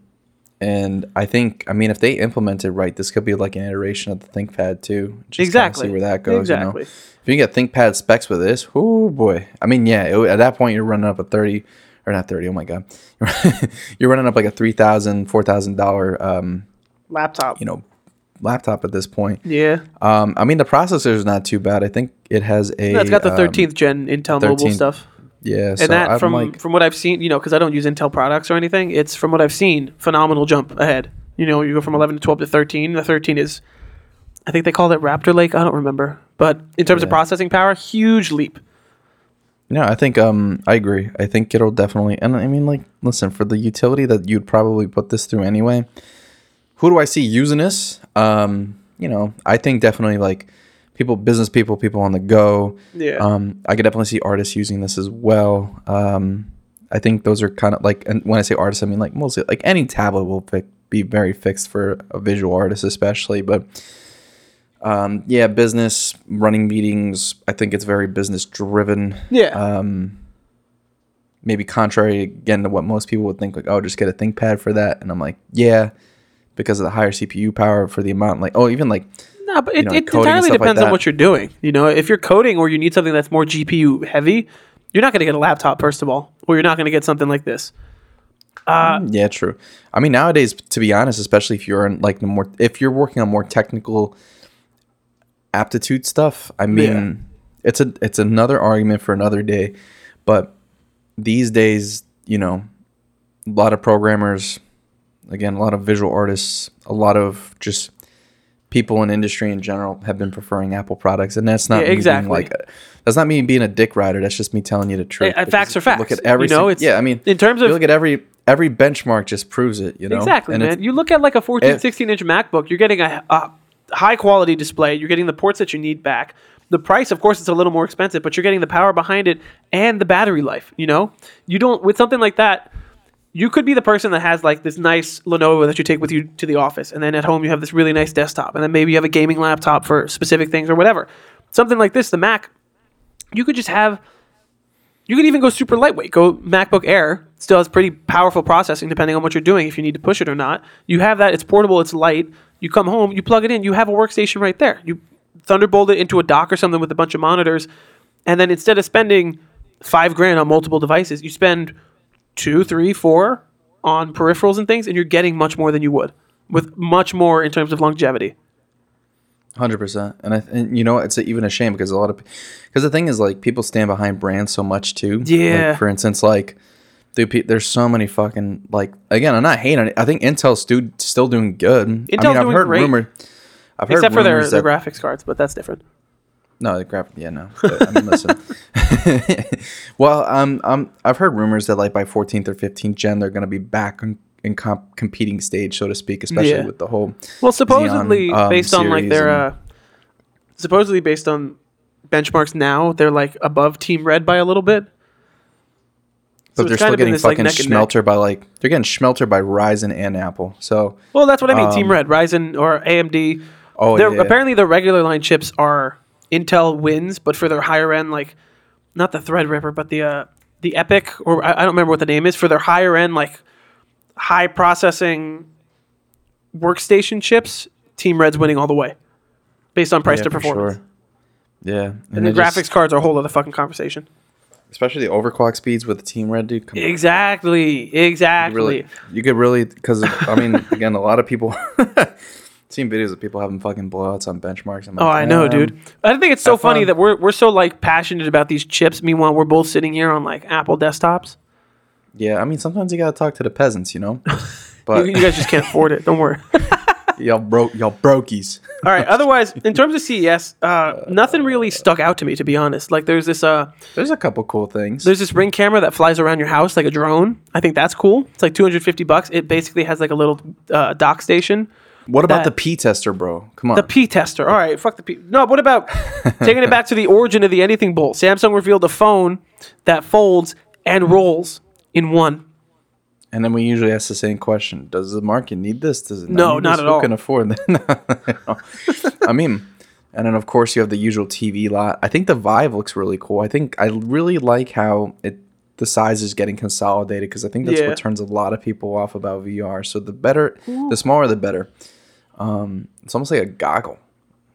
B: and I think, I mean, if they implement it right, this could be like an iteration of the ThinkPad too. Just
A: Exactly.
B: See where that goes.
A: Exactly.
B: You know? If you get ThinkPad specs with this, oh boy. I mean, yeah, it, at that point you're running up a thirty or not thirty. Oh my god, you're running up like a three thousand, four thousand dollar, um,
A: Laptop.
B: you know, laptop at this point.
A: yeah.
B: Um, I mean, the processor is not too bad. I think it has a.
A: No, it's got the
B: um,
A: 13th gen Intel mobile stuff.
B: yeah,
A: And
B: so
A: that
B: I'm
A: from
B: like,
A: from what I've seen, you know, because I don't use Intel products or anything, it's from what I've seen, phenomenal jump ahead. You know, you go from 11 to 12 to 13. The 13 is, I think they called it Raptor Lake. I don't remember, but in terms of processing power, huge leap.
B: No, I think um I agree. I think it'll definitely and I mean like listen, for the utility that you'd probably put this through anyway, who do I see using this? Um, you know, I think definitely like people business people, people on the go.
A: Yeah.
B: Um I could definitely see artists using this as well. Um I think those are kind of like and when I say artists I mean like mostly like any tablet will fi- be very fixed for a visual artist especially, but um, yeah, business running meetings. I think it's very business driven
A: yeah.
B: um, maybe contrary again to what most people would think, like, oh, just get a ThinkPad for that. And I'm like, yeah, because of the higher CPU power for the amount, like, oh, even like,
A: No, but it,
B: know,
A: it entirely
B: stuff like
A: depends on what you're doing. You know, if you're coding or you need something that's more GPU heavy, you're not going to get a laptop first of all, or you're not going to get something like this. Uh,
B: yeah, true. I mean, nowadays, to be honest, especially if you're in like the more, if you're working on more technical aptitude stuff, I mean, it's a, it's another argument for another day. But these days, you know, a lot of programmers, again, a lot of visual artists, a lot of just people in industry in general have been preferring Apple products, and that's not
A: Yeah,
B: me being
A: exactly.
B: like that's not me being a dick rider. That's just me telling you the truth.
A: Uh, facts are facts.
B: Look at every
A: You know, it's-
B: yeah. I mean,
A: in terms of
B: look at every every benchmark just proves it. You know
A: Exactly,
B: And
A: man. You look at like a 14,
B: it-
A: 16 inch MacBook, you're getting a, a high quality display. You're getting the ports that you need back. The price, of course, it's a little more expensive, but you're getting the power behind it and the battery life. You know, you don't with something like that. You could be the person that has like this nice Lenovo that you take with you to the office, and then at home you have this really nice desktop, and then maybe you have a gaming laptop for specific things or whatever. Something like this, the Mac, you could just have you could even go super lightweight. Go MacBook Air. Still has pretty powerful processing depending on what you're doing, if you need to push it or not. You have that. It's portable. It's light. You come home. You plug it in. You have a workstation right there. You thunderbolt it into a dock or something with a bunch of monitors, and then instead of spending five grand on multiple devices, you spend two, three, four on peripherals and things, and you're getting much more than you would with much more in terms of longevity.
B: Hundred percent, and I and you know it's even a shame because a lot of because the thing is like people stand behind brands so much too. Like,
A: Yeah.
B: for instance, like dude, there's so many fucking like again. I'm not hating it. I think Intel's still still doing good. I
A: Intel's
B: mean, I've
A: doing
B: heard
A: great.
B: rumor. I've heard
A: Except for their, their graphics cards, but that's different.
B: No, the graphic. Yeah, no. But, I mean, listen. well, um, um, I've heard rumors that like by 14th or 15th gen, they're going to be back in, in comp- competing stage, so to speak, especially
A: Yeah.
B: with the whole.
A: Well, supposedly
B: Xeon, um,
A: based on like their
B: and-
A: uh, supposedly based on benchmarks now, they're like above Team Red by a little bit.
B: But they're still
A: kind of been
B: getting
A: like,
B: fucking
A: and
B: schmelter by like they're getting schmelter by Ryzen and Apple. So
A: Well, that's what I mean. Team
B: Um,
A: Red, Ryzen or AMD.
B: oh
A: They're,
B: yeah,
A: apparently the regular line chips are Intel wins, but for their higher end, like not the Threadripper, but the uh, the EPYC, or I, I don't remember what the name is for their higher end, like high processing workstation chips. Team Red's winning all the way, based on price
B: yeah,
A: to
B: for
A: performance.
B: sure. Yeah,
A: And the
B: they just-
A: graphics cards are a whole other fucking conversation.
B: Especially the overclock speeds with the Team Red, dude. Come on.
A: Exactly, exactly.
B: you could really because i mean again a lot of people seen videos of people having fucking blowouts on benchmarks I'm
A: oh,
B: like, Oh,
A: I know, dude. I think it's so funny
B: fun.
A: that we're we're so like passionate about these chips. Meanwhile, we're both sitting here on like Apple desktops.
B: yeah i mean sometimes you gotta talk to the peasants you know
A: You,
B: but
A: you guys just can't afford it. Don't worry.
B: y'all broke y'all brokies
A: All right. Otherwise, in terms of CES, uh, nothing really stuck out to me, to be honest. Like, there's this uh,
B: there's a couple cool things
A: there's this ring camera that flies around your house like a drone. I think that's cool. It's like 250 bucks. It basically has like a little uh, dock station.
B: what about
A: that-
B: the p tester bro come on
A: The P tester. All right, fuck the P. No, what about taking it back to the origin of the anything bowl? Samsung revealed a phone that folds and rolls in one.
B: And then we usually ask the same question does the market need this does it
A: No,
B: need
A: not
B: this?
A: at
B: Who
A: all.
B: can afford that i mean and then of course you have the usual tv lot i think the vive looks really cool i think i really like how it the size is getting consolidated because i think that's
A: Yeah.
B: what turns a lot of people off about vr so the better the smaller the better um it's almost like a goggle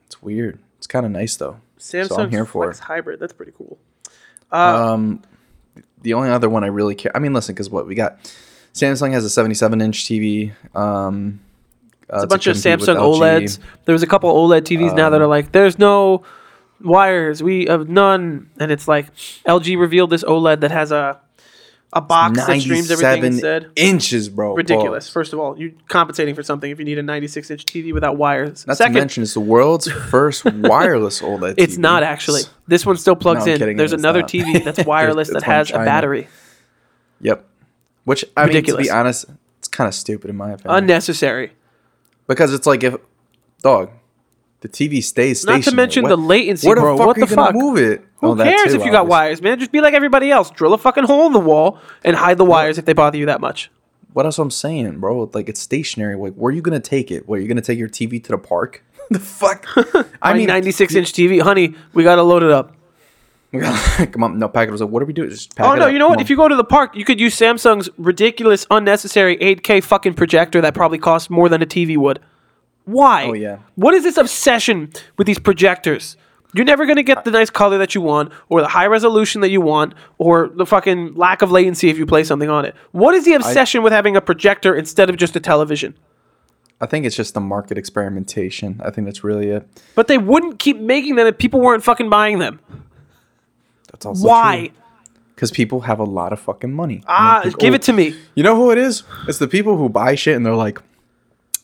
B: it's weird it's kind of nice though
A: Samsung
B: so i'm here for
A: Flex
B: it
A: Hybrid. That's pretty cool.
B: um, the only other one I really care. I mean, listen, because what we got, Samsung has a 77 inch TV. Um, uh,
A: It's a bunch of Samsung OLEDs. There was a couple OLED TVs now
B: Um,
A: that are like, there's no wires. We have none. And it's like LG revealed this OLED that has a a box that streams everything
B: 97
A: instead.
B: inches, bro.
A: Ridiculous.
B: Pause.
A: First of all, you're compensating for something if you need a 96 inch TV without wires.
B: Not
A: Second,
B: to mention, it's the world's first wireless OLED.
A: it's not actually. This one still plugs
B: No,
A: in.
B: kidding,
A: There's another
B: not.
A: TV that's wireless that has a battery.
B: Yep. Which I mean, to be honest, it's kind of stupid in my opinion.
A: Unnecessary.
B: because it's like if, dog, the TV stays stationary.
A: Not to mention
B: What-
A: the latency,
B: Where the
A: bro.
B: fuck
A: what
B: are you
A: the
B: gonna
A: fuck?
B: move it?
A: Who
B: Oh,
A: cares
B: too,
A: if you got
B: obviously.
A: wires, man? Just be like everybody else. Drill a fucking hole in the wall and hide the wires if they bother you that much.
B: What else I'm saying, bro? Like it's stationary. Like where are you gonna take it? Where are you gonna take your TV to the park? the fuck?
A: I mean, 96 inch TV, honey. We gotta load it up.
B: come on, no pack it. I was like, what are we doing? Just pack
A: Oh no,
B: up.
A: you know
B: Come
A: what?
B: on.
A: If you go to the park, you could use Samsung's ridiculous, unnecessary 8K fucking projector that probably costs more than a TV would. Why?
B: Oh, yeah.
A: What is this obsession with these projectors? You're never gonna get the nice color that you want, or the high resolution that you want, or the fucking lack of latency if you play something on it. What is the obsession with having a projector instead of just a television?
B: I think it's just the market experimentation. I think that's really it.
A: But they wouldn't keep making them if people weren't fucking buying them.
B: That's also
A: Why?
B: Because people have a lot of fucking money.
A: Ah,
B: And they think,
A: give
B: "Oh,
A: it to me.
B: You know who it is? It's the people who buy shit and they're like,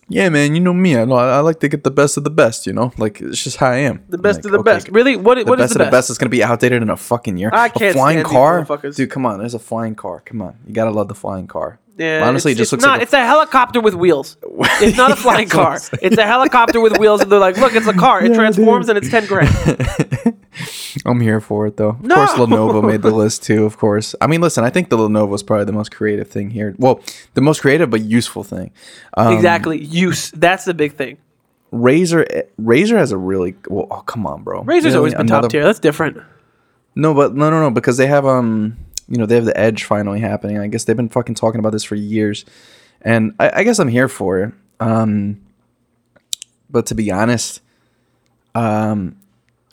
B: "Yeah, man, you know me. I know I, I like to get the best of the best. You know, like it's just how I am.
A: The best of the best. Really? What?
B: The
A: what is
B: best
A: the best?
B: of the best is gonna be outdated in a fucking year.
A: I
B: a
A: can't
B: flying
A: stand
B: car, dude. Come on, there's a flying car. Come on, you gotta love the flying car.
A: Yeah,
B: honestly,
A: it's,
B: it just
A: it's
B: looks
A: not.
B: like a-
A: it's a helicopter with wheels. It's not a flying
B: That's what I'm
A: car. It's a helicopter with wheels, and they're like, "Look, it's a car. It
B: Yeah,
A: transforms,
B: dude.
A: and it's ten grand."
B: I'm here for it though. Of
A: No!
B: course, Lenovo made the list too. Of course. I mean, listen, I think the Lenovo is probably the most creative thing here. Well, the most creative but useful thing. Um,
A: exactly. Use. That's the big thing.
B: Razer, Razer has a really well. Oh, come on, bro.
A: Razer's
B: Really?
A: always been
B: Another-
A: top tier. That's different.
B: No, but no, no, no, because they have um, you know, they have the Edge finally happening. I guess they've been fucking talking about this for years, and I, I guess I'm here for it. Um, but to be honest, um,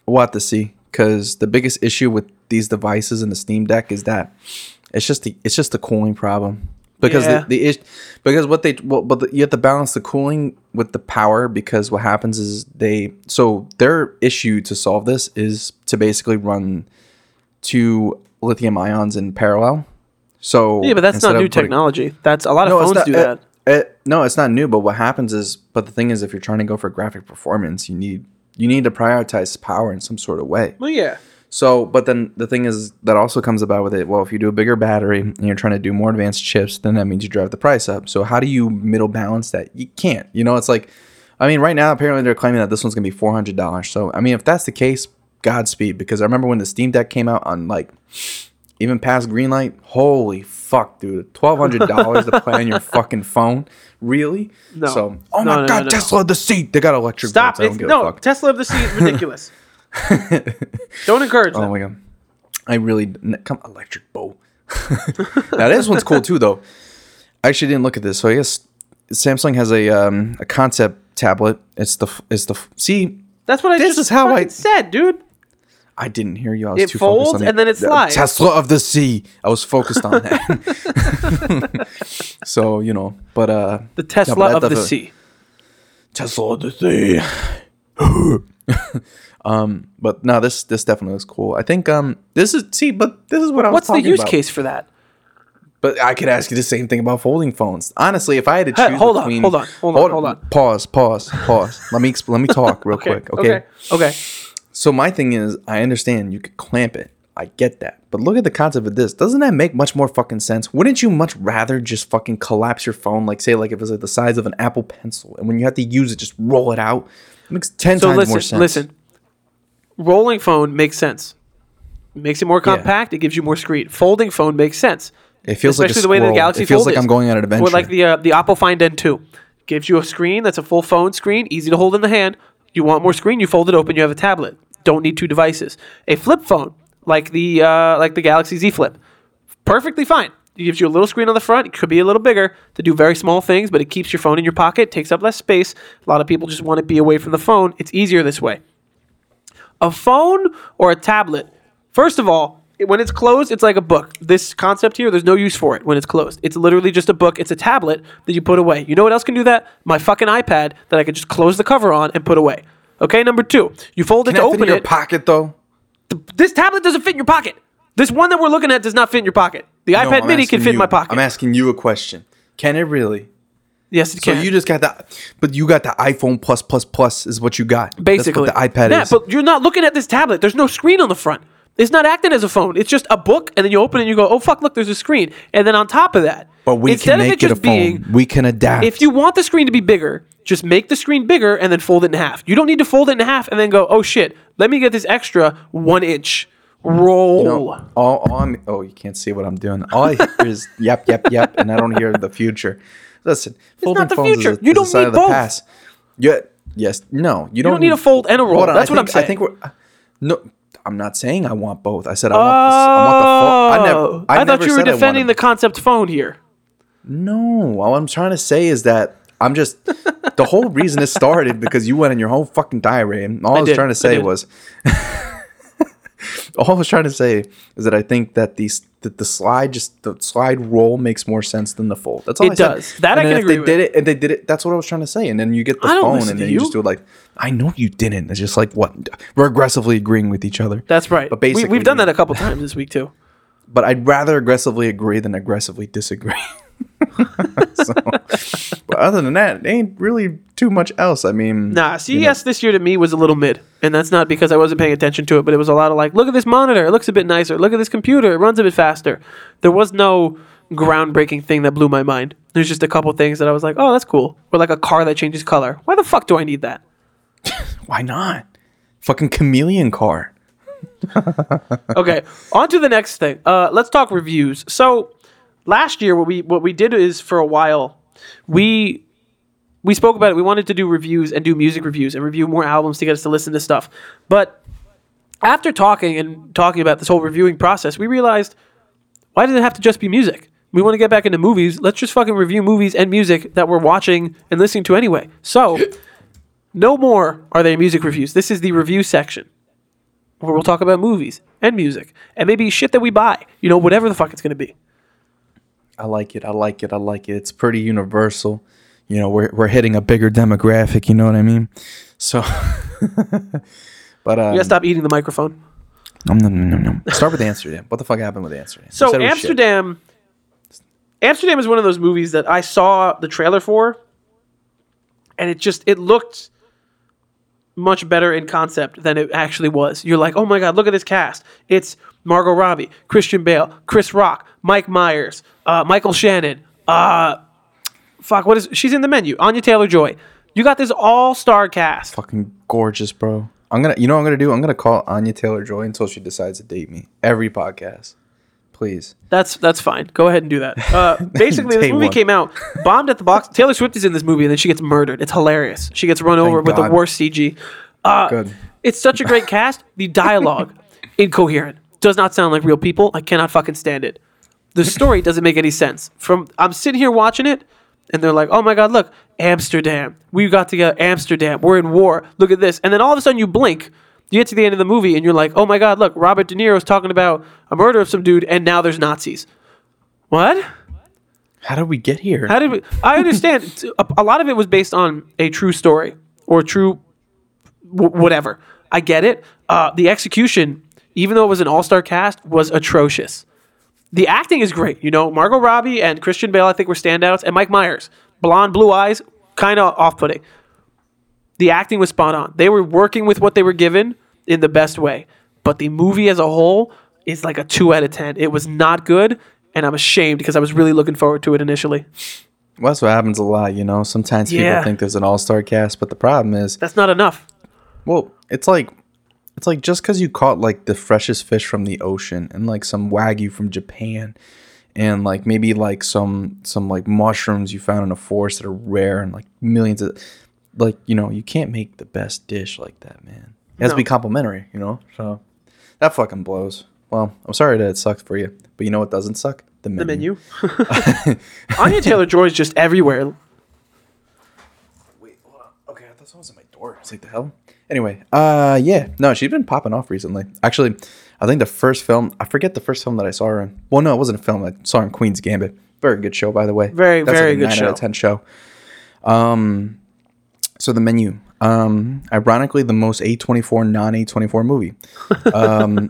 B: we'll have to see because the biggest issue with these devices and the Steam Deck is that it's just the it's just the cooling problem because
A: Yeah.
B: the, the ish, because what they well, but the, you have to balance the cooling with the power because what happens is they so their issue to solve this is to basically run two lithium ions in parallel. So
A: Yeah, but that's not new
B: putting-
A: technology. That's a lot of
B: no, it's
A: phones
B: not,
A: do
B: uh,
A: that.
B: uh, no, it's not new. But what happens is, but the thing is, if you're trying to go for graphic performance, you need you need to prioritize power in some sort of way.
A: well, yeah.
B: So, but then the thing is that also comes about with it. Well, if you do a bigger battery and you're trying to do more advanced chips, then that means you drive the price up. So, how do you middle balance that? You can't. You know, it's like, I mean, right now apparently they're claiming that this one's gonna be four hundred dollars. So, I mean, if that's the case, Godspeed because I remember when the Steam Deck came out on like even past Greenlight. Holy fuck, dude! Twelve hundred dollars to play on your fucking phone. Really?
A: No.
B: So, oh
A: No,
B: my
A: no,
B: god,
A: no.
B: Tesla the seat. They got electric.
A: Stop!
B: boats. I don't
A: It's,
B: a
A: no,
B: fuck.
A: Tesla of the sea is ridiculous. Don't encourage
B: Oh
A: them.
B: my god. I really come electric boat. now this one's cool too though. I actually didn't look at this, so I guess Samsung has a um, a concept tablet. It's the it's the see.
A: That's what I
B: This
A: just
B: is how I-
A: said, dude.
B: I didn't hear you. I was
A: It
B: too focused
A: folds
B: on the-
A: and then it
B: the
A: slides.
B: Tesla of the sea. I was focused on that. so you know, but uh,
A: The
B: yeah,
A: Tesla
B: but
A: of the sea.
B: Tesla of the sea. um, but no, this this definitely looks cool. I think um, this is see, but this is what I was
A: What's the use
B: about.
A: case for that?
B: But I could ask you the same thing about folding phones. Honestly, if I had to
A: Hey,
B: choose
A: hold on,
B: between,
A: hold on, hold on, hold on.
B: Pause, pause, pause. let me exp- let me talk real
A: Okay,
B: quick. Okay?
A: okay, okay.
B: So my thing is, I understand you could clamp it. I get that. But look at the concept of this. Doesn't that make much more fucking sense? Wouldn't you much rather just fucking collapse your phone, like say, like if it was like the size of an Apple Pencil, and when you have to use it, just roll it out? It makes ten
A: So
B: times
A: listen,
B: more sense.
A: listen. Rolling phone makes sense. It Makes it more compact. It gives you more screen. Folding phone makes sense.
B: It feels like
A: especially the way the. Galaxy
B: It feels
A: Fold
B: like
A: is.
B: I'm going on an adventure.
A: Or like the uh, the Oppo Find N2 gives you a screen that's a full phone screen, easy to hold in the hand. You want more screen, you fold it open, you have a tablet. Don't need two devices. A flip phone like the uh, like the Galaxy Z Flip, perfectly fine. It gives you a little screen on the front. It could be a little bigger to do very small things, but it keeps your phone in your pocket, takes up less space. A lot of people just want to be away from the phone. It's easier this way a phone or a tablet, first of all, when it's closed, it's like a book. This concept here, there's no use for it when it's closed. It's literally just a book. It's a tablet that you put away. You know what else can do that? My fucking iPad that I could just close the cover on and put away. Okay, number two, you fold it
B: Can
A: to
B: fit in
A: open
B: your
A: it.
B: pocket though?
A: this tablet doesn't fit in your pocket. This one that we're looking at does not fit in your pocket. The
B: No,
A: iPad
B: I'm
A: Mini can
B: asking
A: fit in
B: you-
A: my pocket.
B: I'm asking you a question. Can it really?
A: yes, it can.
B: So
A: can.
B: you just got that, but you got the iPhone plus plus plus is what you got.
A: basically
B: That's what the iPad
A: yeah,
B: is.
A: but you're not looking at this tablet. There's no screen on the front. It's not acting as a phone. It's just a book, and then you open it and you go, "Oh fuck, look, there's a screen." And then on top of that,
B: But we
A: instead
B: can make
A: it
B: it, a
A: just being,
B: phone. We can adapt.
A: if you want the screen to be bigger, just make the screen bigger and then fold it in half. You don't need to fold it in half and then go, "Oh shit, let me get this extra one inch roll."
B: No, all, all I'm, oh, you can't see what I'm doing. All I hear is yep, yep, yep, and I don't hear the future. Listen, folding
A: not the
B: phones
A: future.
B: Is a,
A: You don't need
B: the
A: both.
B: Yeah, yes, no, you
A: You
B: don't,
A: don't need a fold and a roll.
B: On,
A: That's
B: I
A: what I'm saying.
B: I think we're no. I'm not saying I want both. I said I want. This, I want the phone. I never.
A: Oh,
B: I,
A: I, thought you were defending the concept phone here.
B: No, all I'm trying to say is that I'm just the whole reason it started because you went in your whole fucking tirade. And all I, was
A: did,
B: trying to say was, all I was trying to say is that I think that these that the slide just the slide roll makes more sense than the fold. That's all
A: It
B: I said.
A: does. That I
B: And then
A: can agree
B: they
A: with.
B: did it and they did it. That's what I was trying to say. And then you get the
A: I
B: phone and then you.
A: you.
B: just do it like I know you didn't. It's just like what we're aggressively agreeing with each other.
A: That's right.
B: But
A: we,
B: basically,
A: we've done that a couple times this week too.
B: but I'd rather aggressively agree than aggressively disagree. so, but other than that, it ain't really too much else. I mean,
A: Nah,
B: you know,
A: CES this year to me was a little mid, and that's not because I wasn't paying attention to it, but it was a lot of like, look at this monitor, it looks a bit nicer. Look at this computer, it runs a bit faster. There was no groundbreaking thing that blew my mind. There's just a couple things that I was like, oh, that's cool. Or like a car that changes color. Why the fuck do I need that?
B: why not? Fucking chameleon car.
A: okay, on to the next thing. Uh, let's talk reviews. So last year, what we what we did is for a while, we we spoke about it. We wanted to do reviews and do music reviews and review more albums to get us to listen to stuff. But after talking and talking about this whole reviewing process, we realized why does it have to just be music? We want to get back into movies. Let's just fucking review movies and music that we're watching and listening to anyway. So, no more are there music reviews. This is the review section where we'll talk about movies and music and maybe shit that we buy. You know, whatever the fuck it's going to be.
B: I like it. I like it. I like it. It's pretty universal. You know, we're we're hitting a bigger demographic. You know what I mean? So, but um,
A: You gotta stop eating the microphone.
B: nom, nom, nom, nom. start with Amsterdam. What the fuck happened with Amsterdam?
A: So
B: said it was shit.
A: Amsterdam, Amsterdam is one of those movies that I saw the trailer for, and it just it looked much better in concept than it actually was. You're like, oh my god, look at this cast! It's Margot Robbie, Christian Bale, Chris Rock, Mike Myers, uh, Michael Shannon. Uh, fuck, what is she's in the menu? Anya Taylor Joy. You got this all star cast.
B: Fucking gorgeous, bro. I'm gonna, you know, what I'm gonna do. I'm gonna call Anya Taylor Joy until she decides to date me. Every podcast, please.
A: That's that's fine. Go ahead and do that. Uh, basically, this movie
B: one.
A: came out bombed at the box. Taylor Swift is in this movie, and then she gets murdered. It's hilarious. She gets run over with the worst CG. Uh,
B: Good.
A: It's such a great cast. The dialogue incoherent. Does not sound like real people. I cannot fucking stand it. The story doesn't make any sense. From I'm sitting here watching it, and they're like, "Oh my god, look, Amsterdam. We got together. Amsterdam. We're in war. Look at this." And then all of a sudden, you blink. You get to the end of the movie, and you're like, "Oh my god, look, Robert De Niro's talking about a murder of some dude, and now there's Nazis." What?
B: How did we get here?
A: How did we? I understand. A, a lot of it was based on a true story or true w- whatever. I get it. Uh, the execution, even though it was an all-star cast, was atrocious. The acting is great. You know, Margot Robbie and Christian Bale, I think, were standouts, and Mike Myers, blonde, blue eyes, kind of off-putting. The acting was spot on. They were working with what they were given in the best way. But the movie as a whole is like a two out of ten. It was not good, and I'm ashamed because I was really looking forward to it initially.
B: well, that's what happens a lot. You know, sometimes
A: Yeah.
B: people think there's an all star cast, but the problem is,
A: That's not enough.
B: well, it's like. It's like just because you caught like the freshest fish from the ocean and like some wagyu from Japan, and like maybe like some some like mushrooms you found in a forest that are rare and like millions of, like you know you can't make the best dish like that, man. It has to be complimentary, you know. So that fucking blows. Well, I'm sorry that it sucked for you, but you know what doesn't suck? The menu
A: The
B: menu.
A: Anya Taylor Joy is just everywhere.
B: Wait, hold on. Okay, I thought someone was at my door. I was like, the hell? Anyway, uh, yeah, no, she's been popping off recently. Actually, I think the first film, I forget the first film that I saw her in. Well, no, it wasn't a film. I saw her in Queen's Gambit. Very good show, by the way.
A: Very, very
B: a
A: good
B: 9
A: show.
B: Out of ten show. Um, so the menu. Um, ironically, the most A24 non A24 movie. Um,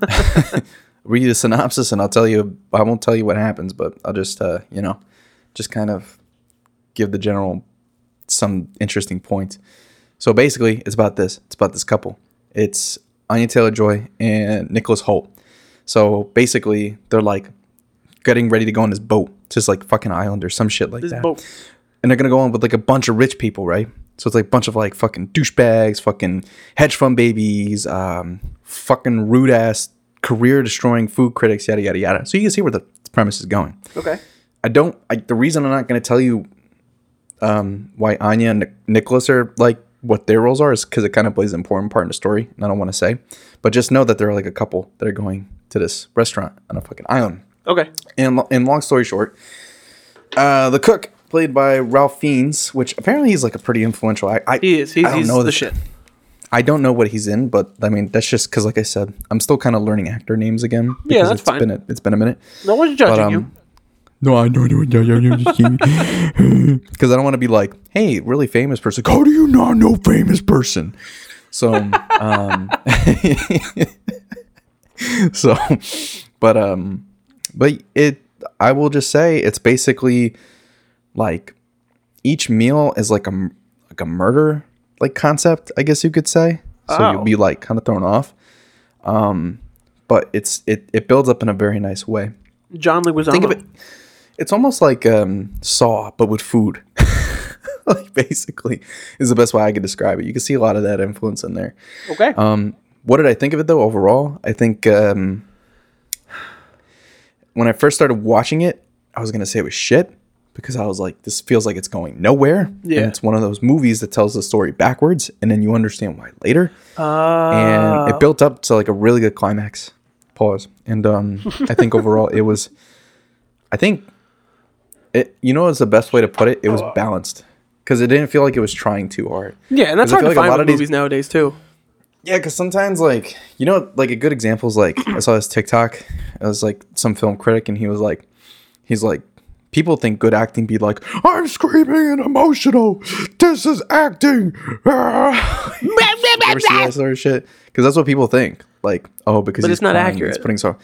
B: read the synopsis and I'll tell you. I won't tell you what happens, but I'll just, uh, you know, just kind of give the general some interesting points. So basically, it's about this. It's about this couple. It's Anya Taylor Joy and Nicholas Hoult. So basically, they're like getting ready to go on this boat, to this like fucking island or some shit like
A: This
B: that.
A: boat.
B: And they're gonna go on with like a bunch of rich people, right? So it's like a bunch of like fucking douchebags, fucking hedge fund babies, um, fucking rude ass, career destroying food critics, yada yada yada. So you can see where the premise is going.
A: Okay.
B: I don't. I, the reason I'm not going to tell you um, why Anya and Nicholas are like what their roles are is because it kind of plays an important part in the story, and I don't want to say. But just know that there are like a couple that are going to this restaurant on a fucking island.
A: Okay.
B: And, and long story short, uh, the cook played by Ralph Fiennes, which apparently he's like a pretty influential. I, I
A: He is. He's,
B: I don't
A: he's
B: know
A: the shit.
B: I don't know what he's in, but I mean that's just because, like I said, I'm still kind of learning actor names again.
A: Yeah,
B: because
A: that's
B: it's
A: fine.
B: Been a, it's been a minute.
A: No one's judging
B: But, um,
A: you.
B: No, I don't know. Because I don't want to be like, hey, really famous person. How do you not know famous person? So, um, so, but, um, but it, I will just say it's basically like each meal is like a, like a murder like concept, I guess you could say. So
A: Oh.
B: you'll be like kind of thrown off. Um, but it's, it, it builds up in a very nice way
A: John Leguizamo.
B: think of it it's almost like um saw but with food like basically is the best way i could describe it you can see a lot of that influence in there
A: Okay.
B: um what did i think of it though overall i think um when i first started watching it i was gonna say it was shit because i was like this feels like it's going nowhere
A: Yeah.
B: and it's one of those movies that tells the story backwards and then you understand why later
A: Uh,
B: and it built up to like a really good climax. Pause. And um, I think overall it was, I think, it. You know, what's the best way to put it? It was balanced because it didn't feel like it was trying too hard.
A: yeah, and that's hard to
B: feel like a
A: find
B: lot
A: with
B: of these-
A: movies nowadays too.
B: Yeah, because sometimes like you know, like a good example is like I saw this TikTok. It was like some film critic, and he was like, he's like. People think good acting be like, I'm screaming and emotional. This is acting. Ah." You ever see that sort of shit? Because that's what people think. Like, oh, because
A: But
B: he's
A: it's not
B: crying,
A: accurate.
B: It's putting so.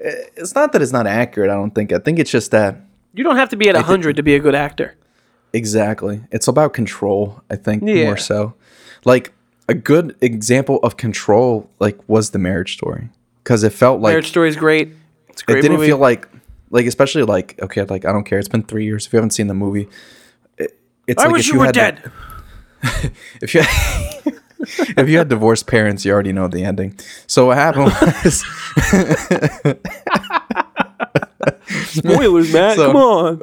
B: Eh, It's not that it's not accurate. I don't think. I think it's just that
A: You don't have to be at hundred to be a good actor.
B: exactly. It's about control. I think
A: Yeah.
B: more so. Like a good example of control, like was the Marriage Story, because it felt like
A: Marriage Story is great. It's a
B: it didn't
A: movie.
B: feel like, like especially like okay, like I don't care. It's been three years. If you haven't seen the movie, it, it's
A: I
B: like
A: wish
B: if
A: you were
B: had to-
A: dead.
B: if you if you had divorced parents, you already know the ending. So what happened was,
A: Spoilers, Matt.
B: So-
A: Come on.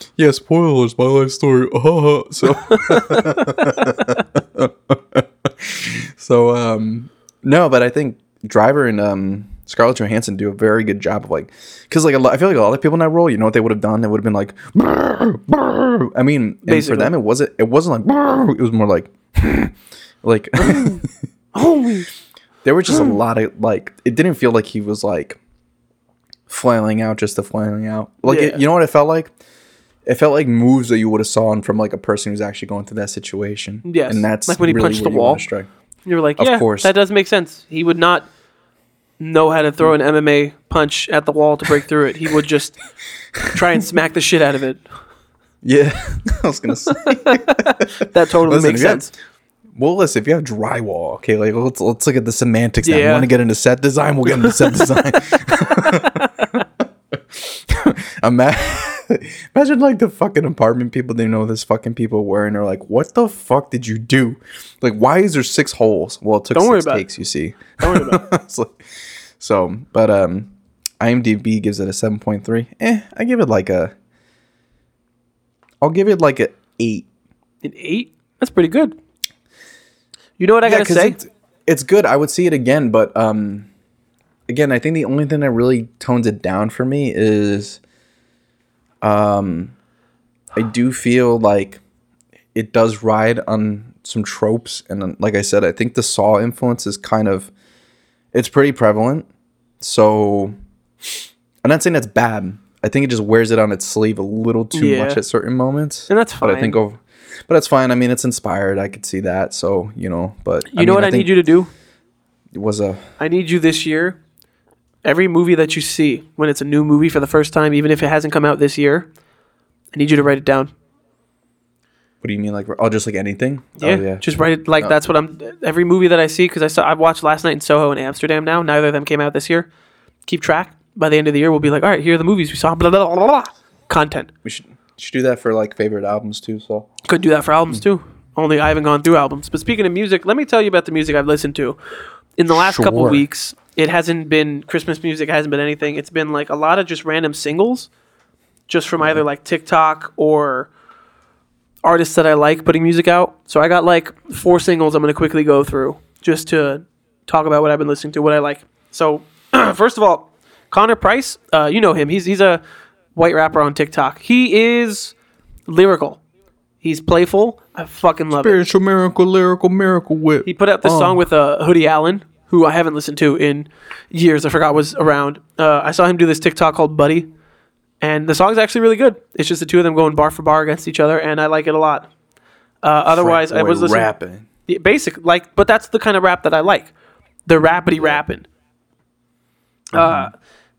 B: yeah, spoilers, my life story. so, so um, no, but I think Driver and um Scarlett Johansson do a very good job of like, because like a lot, I feel like a lot of people in that role, you know what they would have done? They would have been like, "Brr, brr." I mean, and for them, it wasn't. It wasn't like, "Brr," it was more like, like.
A: Holy.
B: there were just a lot of like it didn't feel like he was like flailing out just to flailing out like it, you know what it felt like it felt like moves that you would have saw from like a person who's actually going through that situation
A: Yes.
B: and that's
A: Like when he
B: really
A: punched the
B: you
A: wall. You were like,
B: Of
A: yeah,
B: course.
A: that does make sense. He would not know how to throw an MMA punch at the wall to break through it. He would just try and smack the shit out of it.
B: yeah i was gonna say
A: That totally
B: Listen,
A: makes sense.
B: Well listen if you have drywall okay like let's let's look at the semantics now you
A: Yeah.
B: want to get into set design we'll get into set design Ima- Imagine like the fucking apartment people they know this fucking people were and are like, what the fuck did you do? Like, why is there six holes? Well, it took
A: Don't
B: six
A: about it.
B: you see.
A: Don't worry about it.
B: Like- so, but um, IMDb gives it a seven point three. Eh, I give it like a. I'll give it like a eight.
A: An eight? That's pretty good. You know what I gotta
B: 'cause
A: say?
B: It's, it's good. I would see it again, but um, again, I think the only thing that really tones it down for me is, um, I do feel like it does ride on some tropes, and like I said, I think the Saw influence is kind of, it's pretty prevalent. So, I'm not saying that's bad. I think it just wears it on its sleeve a little too
A: Yeah.
B: much at certain moments.
A: And that's fine.
B: But I think over, but that's fine. I mean, it's inspired. I could see that. So you know, but
A: You know what I, need you to do?
B: It was a
A: I need you this year. Every movie that you see, when it's a new movie for the first time, even if it hasn't come out this year, I need you to write it down.
B: What do you mean, like oh, just like anything?
A: Oh, yeah,
B: oh, yeah.
A: just write it like
B: No.
A: that's what I'm. Every movie that I see, because I saw I've watched last night in Soho and Amsterdam. Now neither of them came out this year. Keep track. By the end of the year, we'll be like, all right, here are the movies we saw. Blah blah blah. blah. Content.
B: we should should do that for like favorite albums too. So
A: Could do that for albums too. Only I haven't gone through albums. But speaking of music, let me tell you about the music I've listened to. In the last couple
B: Sure.
A: weeks, it hasn't been Christmas music, hasn't been anything. It's been like a lot of just random singles, just from either like TikTok or artists that I like putting music out. So I got like four singles I'm going to quickly go through just to talk about what I've been listening to, what I like. So, first of all, Connor Price, uh, you know him. He's he's a white rapper on TikTok. He is lyrical. He's playful. I fucking love it.
B: spiritual miracle, lyrical miracle whip.
A: He put out this
B: Oh.
A: song with uh, Hoodie Allen, who I haven't listened to in years. I forgot was around. Uh, I saw him do this TikTok called Buddy, and the song's actually really good. It's just the two of them going bar for bar against each other, and I like it a lot. Uh, otherwise, I was listening.
B: rapping.
A: Yeah, basic like but that's the kind of rap that i like the rapidy rapping uh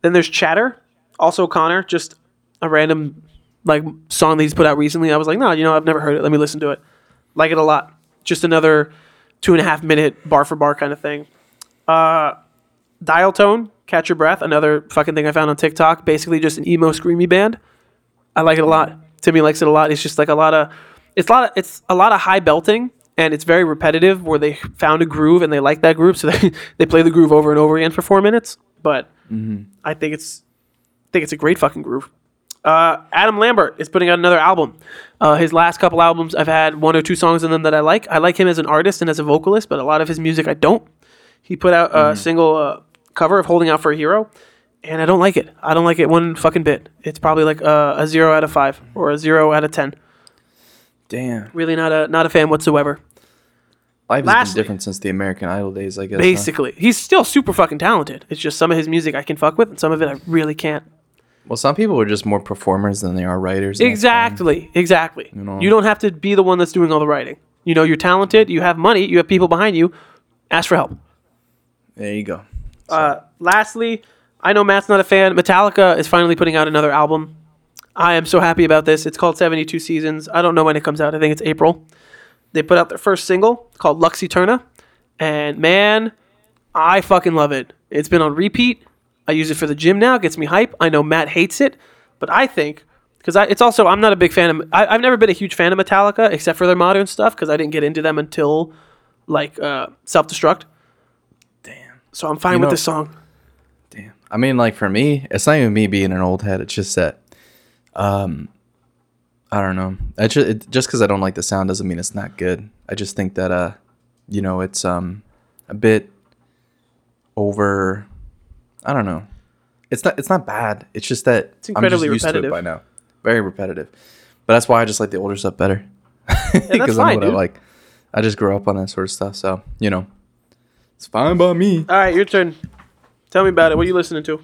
A: then there's chatter also connor just a random like song that he's put out recently i was like no you know i've never heard it let me listen to it like it a lot just another two and a half minute bar for bar kind of thing uh dial tone catch your breath another fucking thing i found on tiktok basically just an emo screamy band I like it a lot. Timmy likes it a lot. It's just like a lot of it's a lot of it's a lot of high belting and it's very repetitive where they found a groove and they like that groove so they, they play the groove over and over again for four minutes. But I think it's I think it's a great fucking groove. Uh, Adam Lambert is putting out another album. Uh, his last couple albums, I've had one or two songs in them that I like. I like him as an artist and as a vocalist, but a lot of his music I don't. He put out a single uh, cover of "Holding Out for a Hero," and I don't like it. I don't like it one fucking bit. It's probably like a, a zero out of five or a zero out of ten.
B: Damn,
A: Really not a not a fan whatsoever.
B: life has
A: Lastly-
B: been different since the American Idol days, I guess. huh?
A: Basically, he's still super fucking talented. It's just some of his music I can fuck with, and some of it I really can't.
B: Well, some people are just more performers than they are writers. and that's fine.
A: Exactly, exactly. You,
B: know.
A: don't have to be the one that's doing all the writing. You know, you're talented. You have money. You have people behind you. Ask for help.
B: There you go.
A: Uh, lastly, I know Matt's not a fan. Metallica is finally putting out another album. I am so happy about this. It's called 72 Seasons. I don't know when it comes out. I think it's April. They put out their first single called Lux Æterna. And man, I fucking love it. It's been on repeat. I use it for the gym now. It gets me hype. I know Matt hates it, but I think because it's also I'm not a big fan of. I, I've never been a huge fan of Metallica except for their modern stuff because I didn't get into them until like uh, self destruct.
B: Damn.
A: So I'm fine
B: You
A: with this song.
B: Damn. I mean, like for me, it's not even me being an old head. It's just that, um, I don't know. I just it, just because I don't like the sound doesn't mean it's not good. I just think that uh, you know, it's um, a bit over. I don't know. It's not. It's not bad. It's just that
A: It's incredibly
B: I'm just used
A: repetitive.
B: to it by now. Very repetitive. But that's why I just like the older stuff better. Because I know
A: fine,
B: what I
A: dude.
B: like. I just grew up on that sort of stuff. So you know, it's fine by me.
A: All right, your turn. Tell me about it. What are you listening to?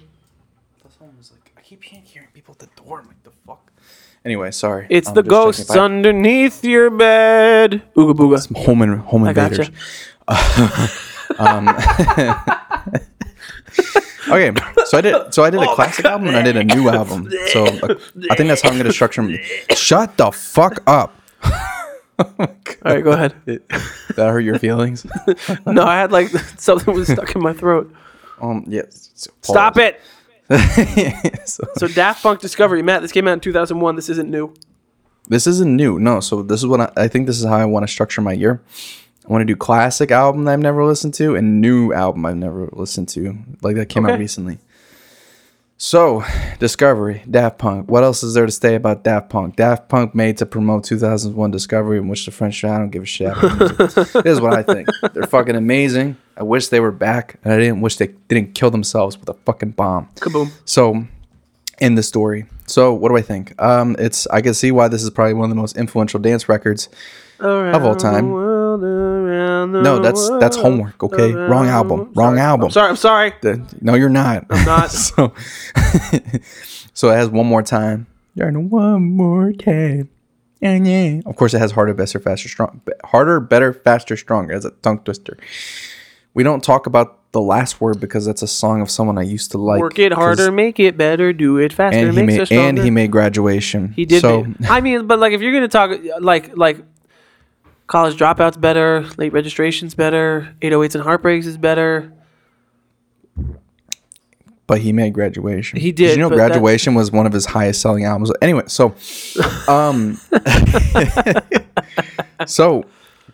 B: The song was like, I keep hearing people at the door. I'm like, the fuck. Anyway, sorry.
A: It's
B: I'm
A: the ghosts
B: I-
A: underneath your bed. Ooga booga.
B: Some home and home
A: I gotcha.
B: invaders. um, okay, so I did. So I did a classic album and I did a new album. So uh, I think that's how I'm gonna structure. 'em. Shut the fuck up.
A: All right, go ahead.
B: That hurt your feelings.
A: No, I had like something was stuck in my throat.
B: Um. Yes. so
A: Stop it.
B: it. so,
A: So Daft Punk Discovery, Matt. This came out in 2001. This isn't new.
B: this isn't new. No. So this is what I, I think. This is how I want to structure my year. I want to do classic album that I've never listened to and new album I've never listened to, like that came out recently. So, Discovery, Daft Punk. What else is there to say about Daft Punk? Daft Punk made to promote 2001 Discovery, in which the French. I don't give a shit. this is what I think. They're fucking amazing. I wish they were back, and I didn't wish they didn't kill themselves with a fucking bomb.
A: Kaboom.
B: So, in the story. So, what do I think? Um, it's I can see why this is probably one of the most influential dance records of all time. No,
A: No,
B: that's that's homework. Okay, wrong album. Wrong album.
A: I'm sorry. I'm sorry.
B: The- no, you're not. I'm
A: not.
B: so, so it has one more time. You're in one more time. And yeah. Of course, it has harder, better, faster, strong. Harder, better, faster, stronger. As a tongue twister. We don't talk about the last word because that's a song of someone I used to like.
A: Work it harder, make it better, do it faster,
B: And he made and he made graduation.
A: He did.
B: So
A: I mean, but like if you're gonna talk like like college dropouts better, late registrations better, 808s and heartbreaks is better.
B: but he made graduation.
A: He did,
B: you know,
A: that-
B: graduation was one of his highest selling albums. Anyway, so, um, so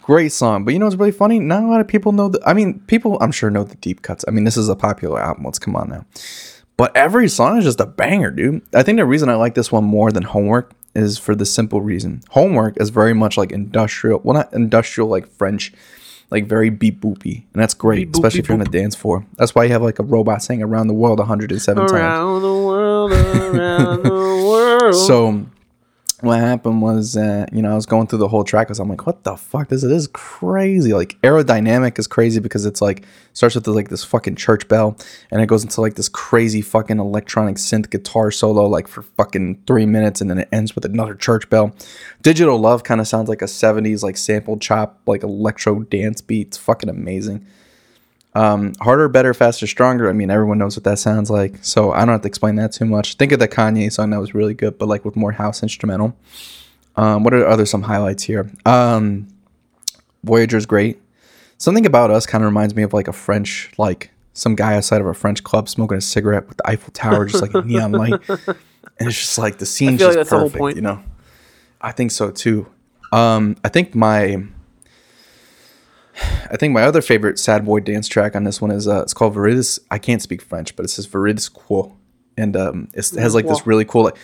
B: great song. But you know what's really funny? Not a lot of people know. The, I mean, people I'm sure know the deep cuts. I mean, this is a popular album. Let's come on now. But every song is just a banger, dude. I think the reason I like this one more than Homework is for the simple reason. Homework is very much like industrial. Well, not industrial like French. Like very beep boopy, and that's great,
A: Beep boop,
B: especially
A: beep
B: if you're on a dance floor. That's why you have like a robot saying "Around the World" 107 times.
A: Around the world, around the world.
B: So what happened was you know, I was going through the whole track because I'm like, what the fuck? This, this is crazy. Like aerodynamic is crazy because it's like starts with like this fucking church bell and it goes into like this crazy fucking electronic synth guitar solo like for fucking three minutes and then it ends with another church bell. Digital Love kind of sounds like a 70s like sample chop like electro dance beat. It's fucking amazing. Um, harder, better, faster, stronger. I mean, everyone knows what that sounds like, so I don't have to explain that too much. Think of the Kanye song that was really good, but like with more house instrumental. Um, what are other some highlights here? Um, Voyager's great. Something about us kind of reminds me of like a French, like some guy outside of a French club smoking a cigarette with the Eiffel Tower, just like a neon light, and it's just like the scene's
A: like
B: just
A: whole
B: perfect, you know. I think so too. Um, I think my I think my other favorite sad boy dance track on this one is uh, it's called Veridis. I can't speak French, but it says Veridis Quo, and um, it's, it has like this really cool. Like,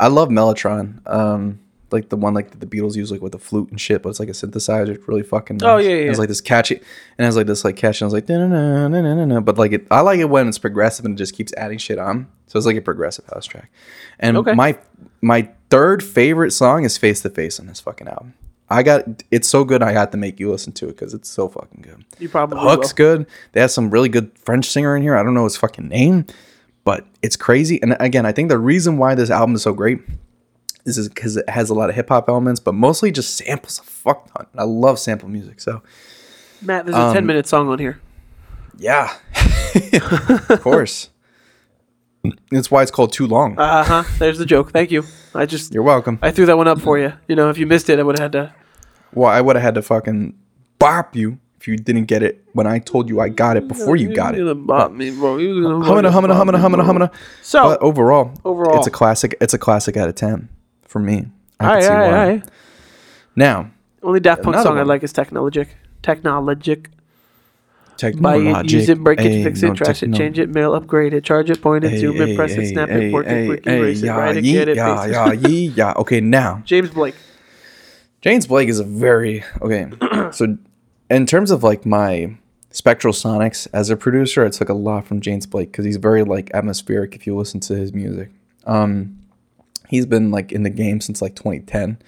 B: I love Mellotron, um, like the one like that the Beatles use like with the flute and shit, but it's like a synthesizer. It's really fucking.
A: Oh, yeah, yeah,
B: It's like this catchy, and it has like this like catchy. And it's like na na na na but like it. I like it when it's progressive and it just keeps adding shit on. So it's like a progressive house track. And
A: Okay.
B: my my third favorite song is Face to Face on this fucking album. I got it's so good. I had to make you listen to it because it's so fucking good.
A: you probably
B: The hook's
A: will.
B: good. They have some really good French singer in here. I don't know his fucking name, but it's crazy. And again, I think the reason why this album is so great is because it has a lot of hip hop elements, but mostly just samples a fuck ton. I love sample music. So
A: Matt, there's a
B: Um,
A: 10 minute song on here.
B: yeah, of course. That's why it's called Too Long.
A: Uh huh. There's the joke. Thank you. I just
B: You're welcome.
A: I threw that one up for you. You know, if you missed it, I would have had to.
B: Well, I would have had to fucking bop you if you didn't get it when I told you I got it before you got it.
A: gonna bop me, bro. He was gonna
B: Humana, humana, humana, humana, humana.
A: So,
B: But overall,
A: Overall.
B: it's a classic. It's a classic out of ten for me. I
A: aye,
B: can see
A: aye,
B: why.
A: aye.
B: Now,
A: Only Daft Punk
B: Another
A: song I
B: one.
A: like is Technologic. technologic. Buy it, use it, break it, fix it, trash it, change it, mail, upgrade it, charge it, point it, zoom it, press it, snap it, port it, quick erase it, write it, get it,
B: yeah,
A: paste
B: yeah, yeah. Okay, now
A: James Blake.
B: James Blake is a very okay. so, in terms of like my Spectral Sonics as a producer, I took a lot from James Blake because he's very like atmospheric. If you listen to his music, um, he's been like in the game since like 2010.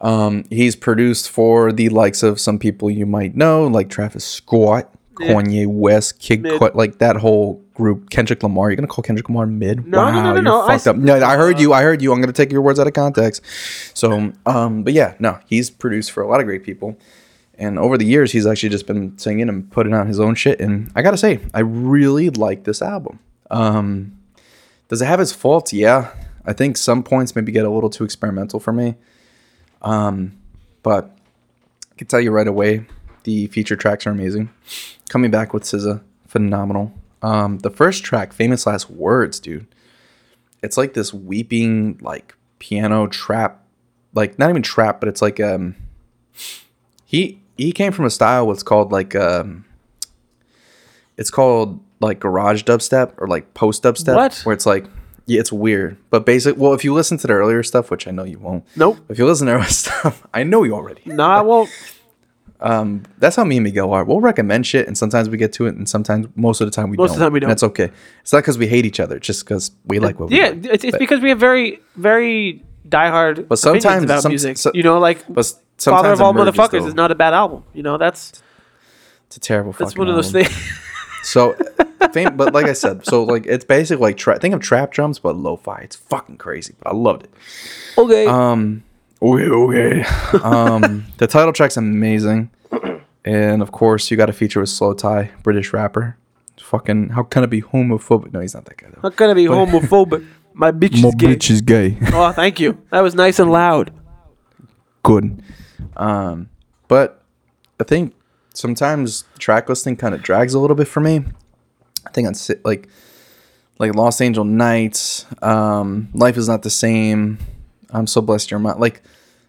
B: Um, he's produced for the likes of some people you might know, like Travis Scott. Kanye West, Kid,
A: Mid.
B: Cudi, like that whole group. Kendrick Lamar. You're gonna call Kendrick Lamar mid?
A: No, no, no, no,
B: you're
A: no, I
B: up. No, I heard you. I heard you. I'm gonna take your words out of context. So, um, but yeah, no, he's produced for a lot of great people. And over the years, he's actually just been singing and putting out his own shit. And I gotta say, I really like this album. Um, does it have its faults? Yeah, I think some points maybe get a little too experimental for me. Um, but I can tell you right away, the feature tracks are amazing. Coming back with SZA, phenomenal. Um, the first track, famous last words, dude. It's like this weeping, like piano trap, like not even trap, but it's like um. He he came from a style what's called like um. It's called like garage dubstep or like post dubstep,
A: What?
B: where it's like yeah, it's weird. But basic. Well, if you listen to the earlier stuff, which I know you won't,
A: Nope.
B: if you listen to our stuff, I know you already.
A: No, I won't.
B: Um, that's how me and Miguel are. We'll recommend shit, and sometimes we get to it, and sometimes most of the time we
A: Most
B: don't.
A: of the time we don't.
B: That's okay. It's not because we hate each other, just because we like what we do.
A: Yeah,
B: like.
A: it's, it's
B: But-
A: because we have very, very diehard
B: But
A: opinions
B: sometimes-
A: about
B: some-
A: music.
B: so-
A: you know, like
B: but s-
A: Father
B: sometimes
A: of All Motherfuckers
B: though.
A: is not a bad album. You know, that's
B: It's a terrible.
A: that's
B: fucking
A: one of those
B: album.
A: things.
B: So, fam- but like I said, so like it's basically like think of trap drums, but lo-fi. It's fucking crazy, but I loved it.
A: okay.
B: Um, okay, okay. um, the title track's amazing, and of course you got a feature with slowthai, British rapper. Fucking, how can it be homophobic? No, he's not that guy though.
A: How can I be homophobic? My bitch is gay.
B: bitch is gay.
A: Oh, thank you. That was nice and loud.
B: Good. Um, but I think sometimes track listing kind of drags a little bit for me. I think on si- like like Los Angeles Nights, um, Life is not the same. I'm so blessed you're mine. Like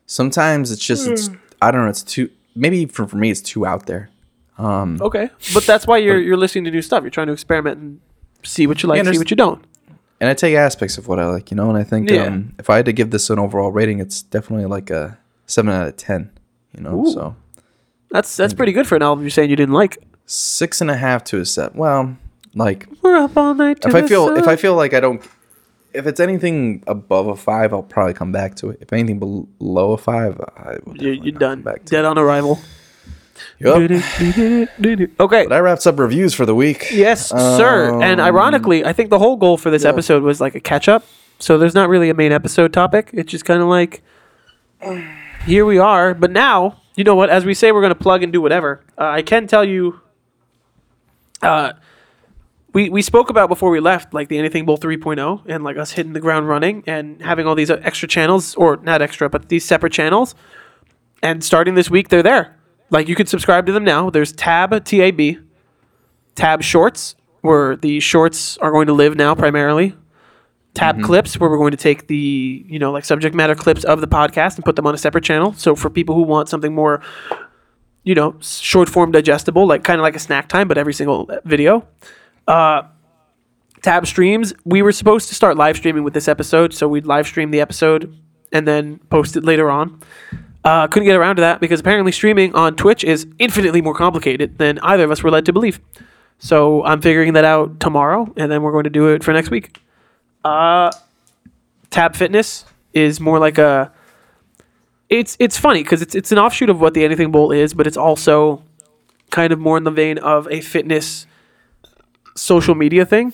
B: sometimes it's just it's I don't know. It's too maybe for for me it's too out there. Um,
A: Okay, but that's why you're you're listening to new stuff. You're trying to experiment and see what you like,
B: Yeah,
A: see what you don't.
B: and I take aspects of what I like, you know. And I think
A: Yeah.
B: um, if I had to give this an overall rating, it's definitely like a seven out of ten. You know,
A: Ooh.
B: so
A: That's that's pretty good for an album you're saying you didn't like.
B: six and a half to a set. Well, like
A: We're up all night. to
B: if I
A: the
B: feel if. I feel like I don't, if it's anything above a five, I'll probably come back to it. If anything below a five, I will
A: you're, you're done.
B: back to
A: Dead on arrival.
B: Yup.
A: Okay.
B: But that wraps up reviews for the week.
A: Yes, sir. And
B: Um,
A: ironically, I think the whole goal for this episode was like a catch up. So there's not really a main episode topic. It's just kind of like here we are. But now, you know what? As we say, we're going to plug and do whatever. Uh, I can tell you. Uh, we, we spoke about before we left like the anything bowl 3.0 and like us hitting the ground running and having all these uh, extra channels or not extra but these separate channels. And starting this week they're there. Like you can subscribe to them now. There's tab tab tab shorts where the shorts are going to live now primarily. Tab clips where we're going to take the you know like subject matter clips of the podcast and put them on a separate channel. So for people who want something more you know short form digestible like kind of like a snack time but every single video uh tab streams we were supposed to start live streaming with this episode so we'd live stream the episode and then post it later on uh, couldn't get around to that because apparently streaming on Twitch is infinitely more complicated than either of us were led to believe. So I'm figuring that out tomorrow, and then we're going to do it for next week. Uh, Tab Fitness is more like a. It's it's funny because it's it's an offshoot of what the Anything Bowl is, but it's also kind of more in the vein of a fitness social media thing.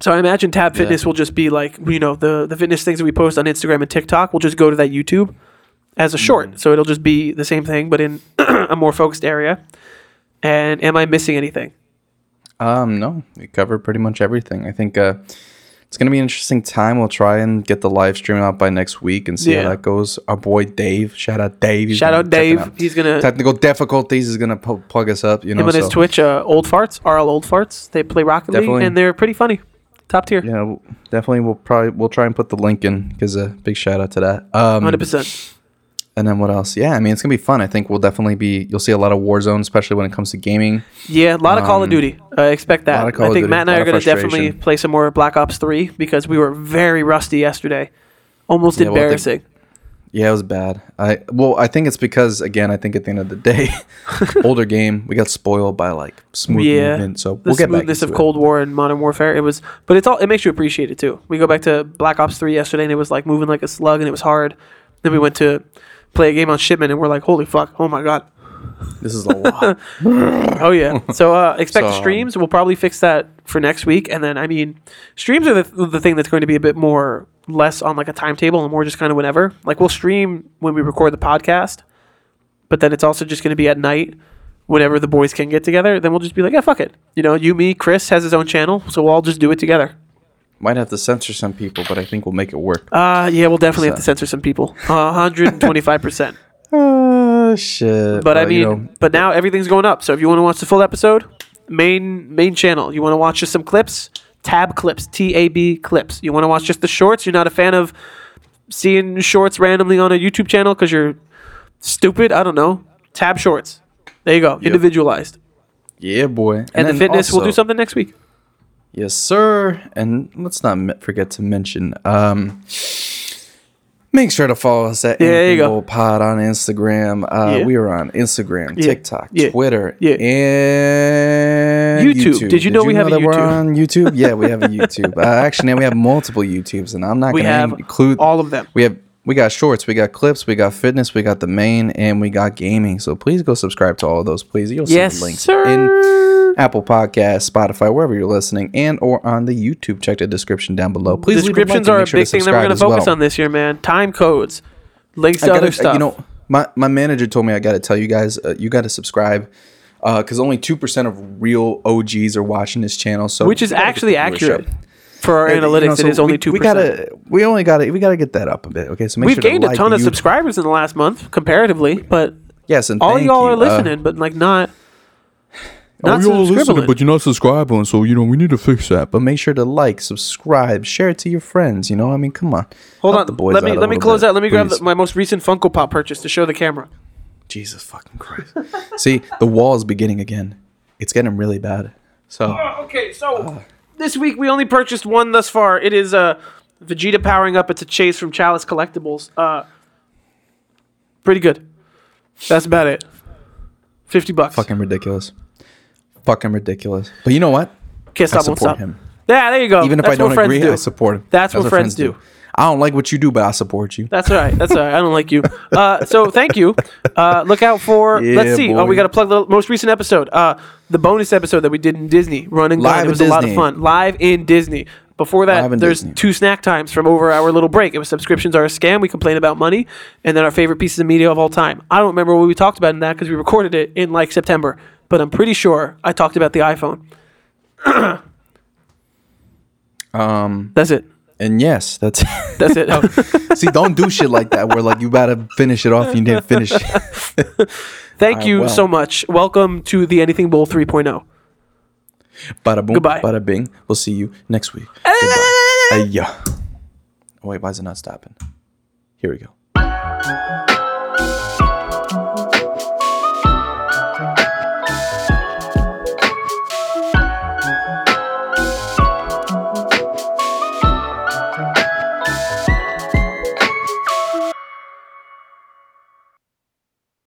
A: So I imagine Tab Fitness will just be like you know the the fitness things that we post on Instagram and TikTok will just go to that YouTube as a short. So it'll just be the same thing, but in a more focused area. And am I missing anything?
B: Um, no, we covered pretty much everything. I think uh, it's gonna be an interesting time. We'll try and get the live stream out by next week and see
A: Yeah.
B: how that goes. Our boy Dave, shout out Dave. He's
A: Shout out Dave. He's gonna
B: Technical difficulties is gonna plug us up. You know,
A: on his
B: so-
A: Twitch. Uh, old farts, RL old farts. They play Rocket
B: Definitely.
A: League and they're pretty funny. Top tier.
B: Yeah, definitely. We'll probably we'll try and put the link in because a big shout out to that. Um,
A: Hundred percent.
B: And then what else? Yeah, I mean, it's gonna be fun. I think we'll definitely be. You'll see a lot of Warzone, especially when it comes to gaming.
A: Yeah, a lot of Call of Duty. I expect that.
B: Um, lot of Call
A: I think
B: Duty,
A: Matt and I are going to definitely play some more Black Ops 3 because we were very rusty yesterday. Almost
B: Yeah, well,
A: embarrassing.
B: Yeah, it was bad. I well, I think it's because again, I think at the end of the day, older game, we got spoiled by like smooth
A: yeah.
B: movement. So we'll get back
A: smoothness
B: into
A: of
B: it.
A: Cold War and Modern Warfare. It was, but it's all. It makes you appreciate it too. We go back to Black Ops 3 yesterday and it was like moving like a slug and it was hard. Then we went to play a game on shipment and we're like, holy fuck, oh my god.
B: This is a lot.
A: Oh yeah. So uh, expect
B: So, um,
A: streams. We'll probably fix that for next week, and then I mean, streams are the the thing that's going to be a bit more less on like a timetable and more just kind of whenever. Like we'll stream when we record the podcast, but then it's also just going to be at night whenever the boys can get together. Then we'll just be like, yeah, fuck it. You know, you, me, Chris has his own channel, so we'll all just do it together.
B: Might have to censor some people, but I think we'll make it work.
A: Uh yeah, we'll definitely have to censor some people. Uh, 125 percent.
B: Uh, shit.
A: But I mean,
B: you know,
A: but now everything's going up. So if you want to watch the full episode, main main channel. You want to watch just some clips, tab clips, T A B clips. You want to watch just the shorts. You're not a fan of seeing shorts randomly on a YouTube channel because you're stupid. I don't know. Tab shorts. There you go. Individualized.
B: yeah, boy.
A: And, the
B: then
A: fitness. we'll do something next week.
B: Yes, sir. And let's not forget to mention, um, make sure to follow us at
A: Yeah,
B: Anything. Pod on Instagram. Uh,
A: Yeah.
B: We are on Instagram,
A: Yeah.
B: TikTok. Twitter, and
A: YouTube. Did you know we have a
B: that we're on YouTube? Yeah, we have a YouTube. uh, actually, now we have multiple YouTubes, and I'm not going to include
A: all of them.
B: We have we got shorts, we got clips, we got fitness, we got the main, and we got gaming. So please go subscribe to all of those, please. You'll see
A: Yes,
B: the links
A: sir.
B: in Apple Podcasts, Spotify, wherever you're listening, and or on the YouTube. Check the description down below. Please like
A: Descriptions
B: and
A: are a
B: sure
A: big thing that we're going to focus
B: well.
A: on this year, man. Time codes, links to
B: gotta-
A: other stuff.
B: You know, my my manager told me I got to tell you guys, uh, you got to subscribe. Because only two percent of real OGs are watching this channel, so
A: which is
B: we gotta get
A: actually accurate for our
B: Yeah, you
A: analytics.
B: know, so
A: is only
B: we-
A: two
B: We gotta, we only got to, we gotta get that up a bit. Okay, so make
A: We've
B: sure to
A: gained a ton
B: the
A: of subscribers in the last month comparatively, but
B: Yes, and
A: all y'all
B: you.
A: are
B: Uh,
A: listening, but like not. Not
C: oh, you're listening,
A: subscribing.
C: but you're not subscribing, so you know we need to fix that.
B: but make sure to like, subscribe, share it to your friends. You know, I mean, come on.
A: Hold
B: Help
A: on,
B: the boys
A: let me let me close
B: bit,
A: out. Let me grab the, my most recent Funko Pop purchase to show the camera.
B: Jesus fucking Christ! See, the wall is beginning again. It's getting really bad. So
A: Okay, so this week we only purchased one thus far. It is uh, Vegeta powering up. It's a chase from Chalice Collectibles. Uh, pretty good. That's about it. Fifty bucks.
B: fucking ridiculous. Fucking ridiculous. But you know what?
A: Can't
B: I
A: stop, won't
B: support
A: stop.
B: him.
A: Yeah, there you go.
B: Even if
A: That's
B: I don't agree,
A: do.
B: I support him.
A: That's what friends do.
B: I don't like what you do, but I support you.
A: That's all right. That's all right. I don't like you. Uh, so thank you. Uh, look out for.
B: Yeah,
A: let's see. Oh, we got to plug the most recent episode. Uh, the bonus episode that we did in Disney, Run and Gun.
B: Live
A: it was a lot of fun. Live in Disney. Before that, there's
B: Disney.
A: two snack times from over our little break. It was subscriptions are a scam. We complain about money, and then our favorite pieces of media of all time. I don't remember what we talked about in that because we recorded it in like September, but I'm pretty sure I talked about the iPhone.
B: Um,
A: That's it.
B: And yes, that's
A: That's it.
B: see, don't do shit like that. Where like you gotta finish it off, and you didn't finish.
A: Thank
B: right,
A: you
B: well.
A: so much. Welcome to the Anything Bowl oh. 3.0.
B: Bada boom,
A: Goodbye.
B: bada bing. We'll see you next week. Goodbye. Oh, wait, why is it not stopping? Here we go.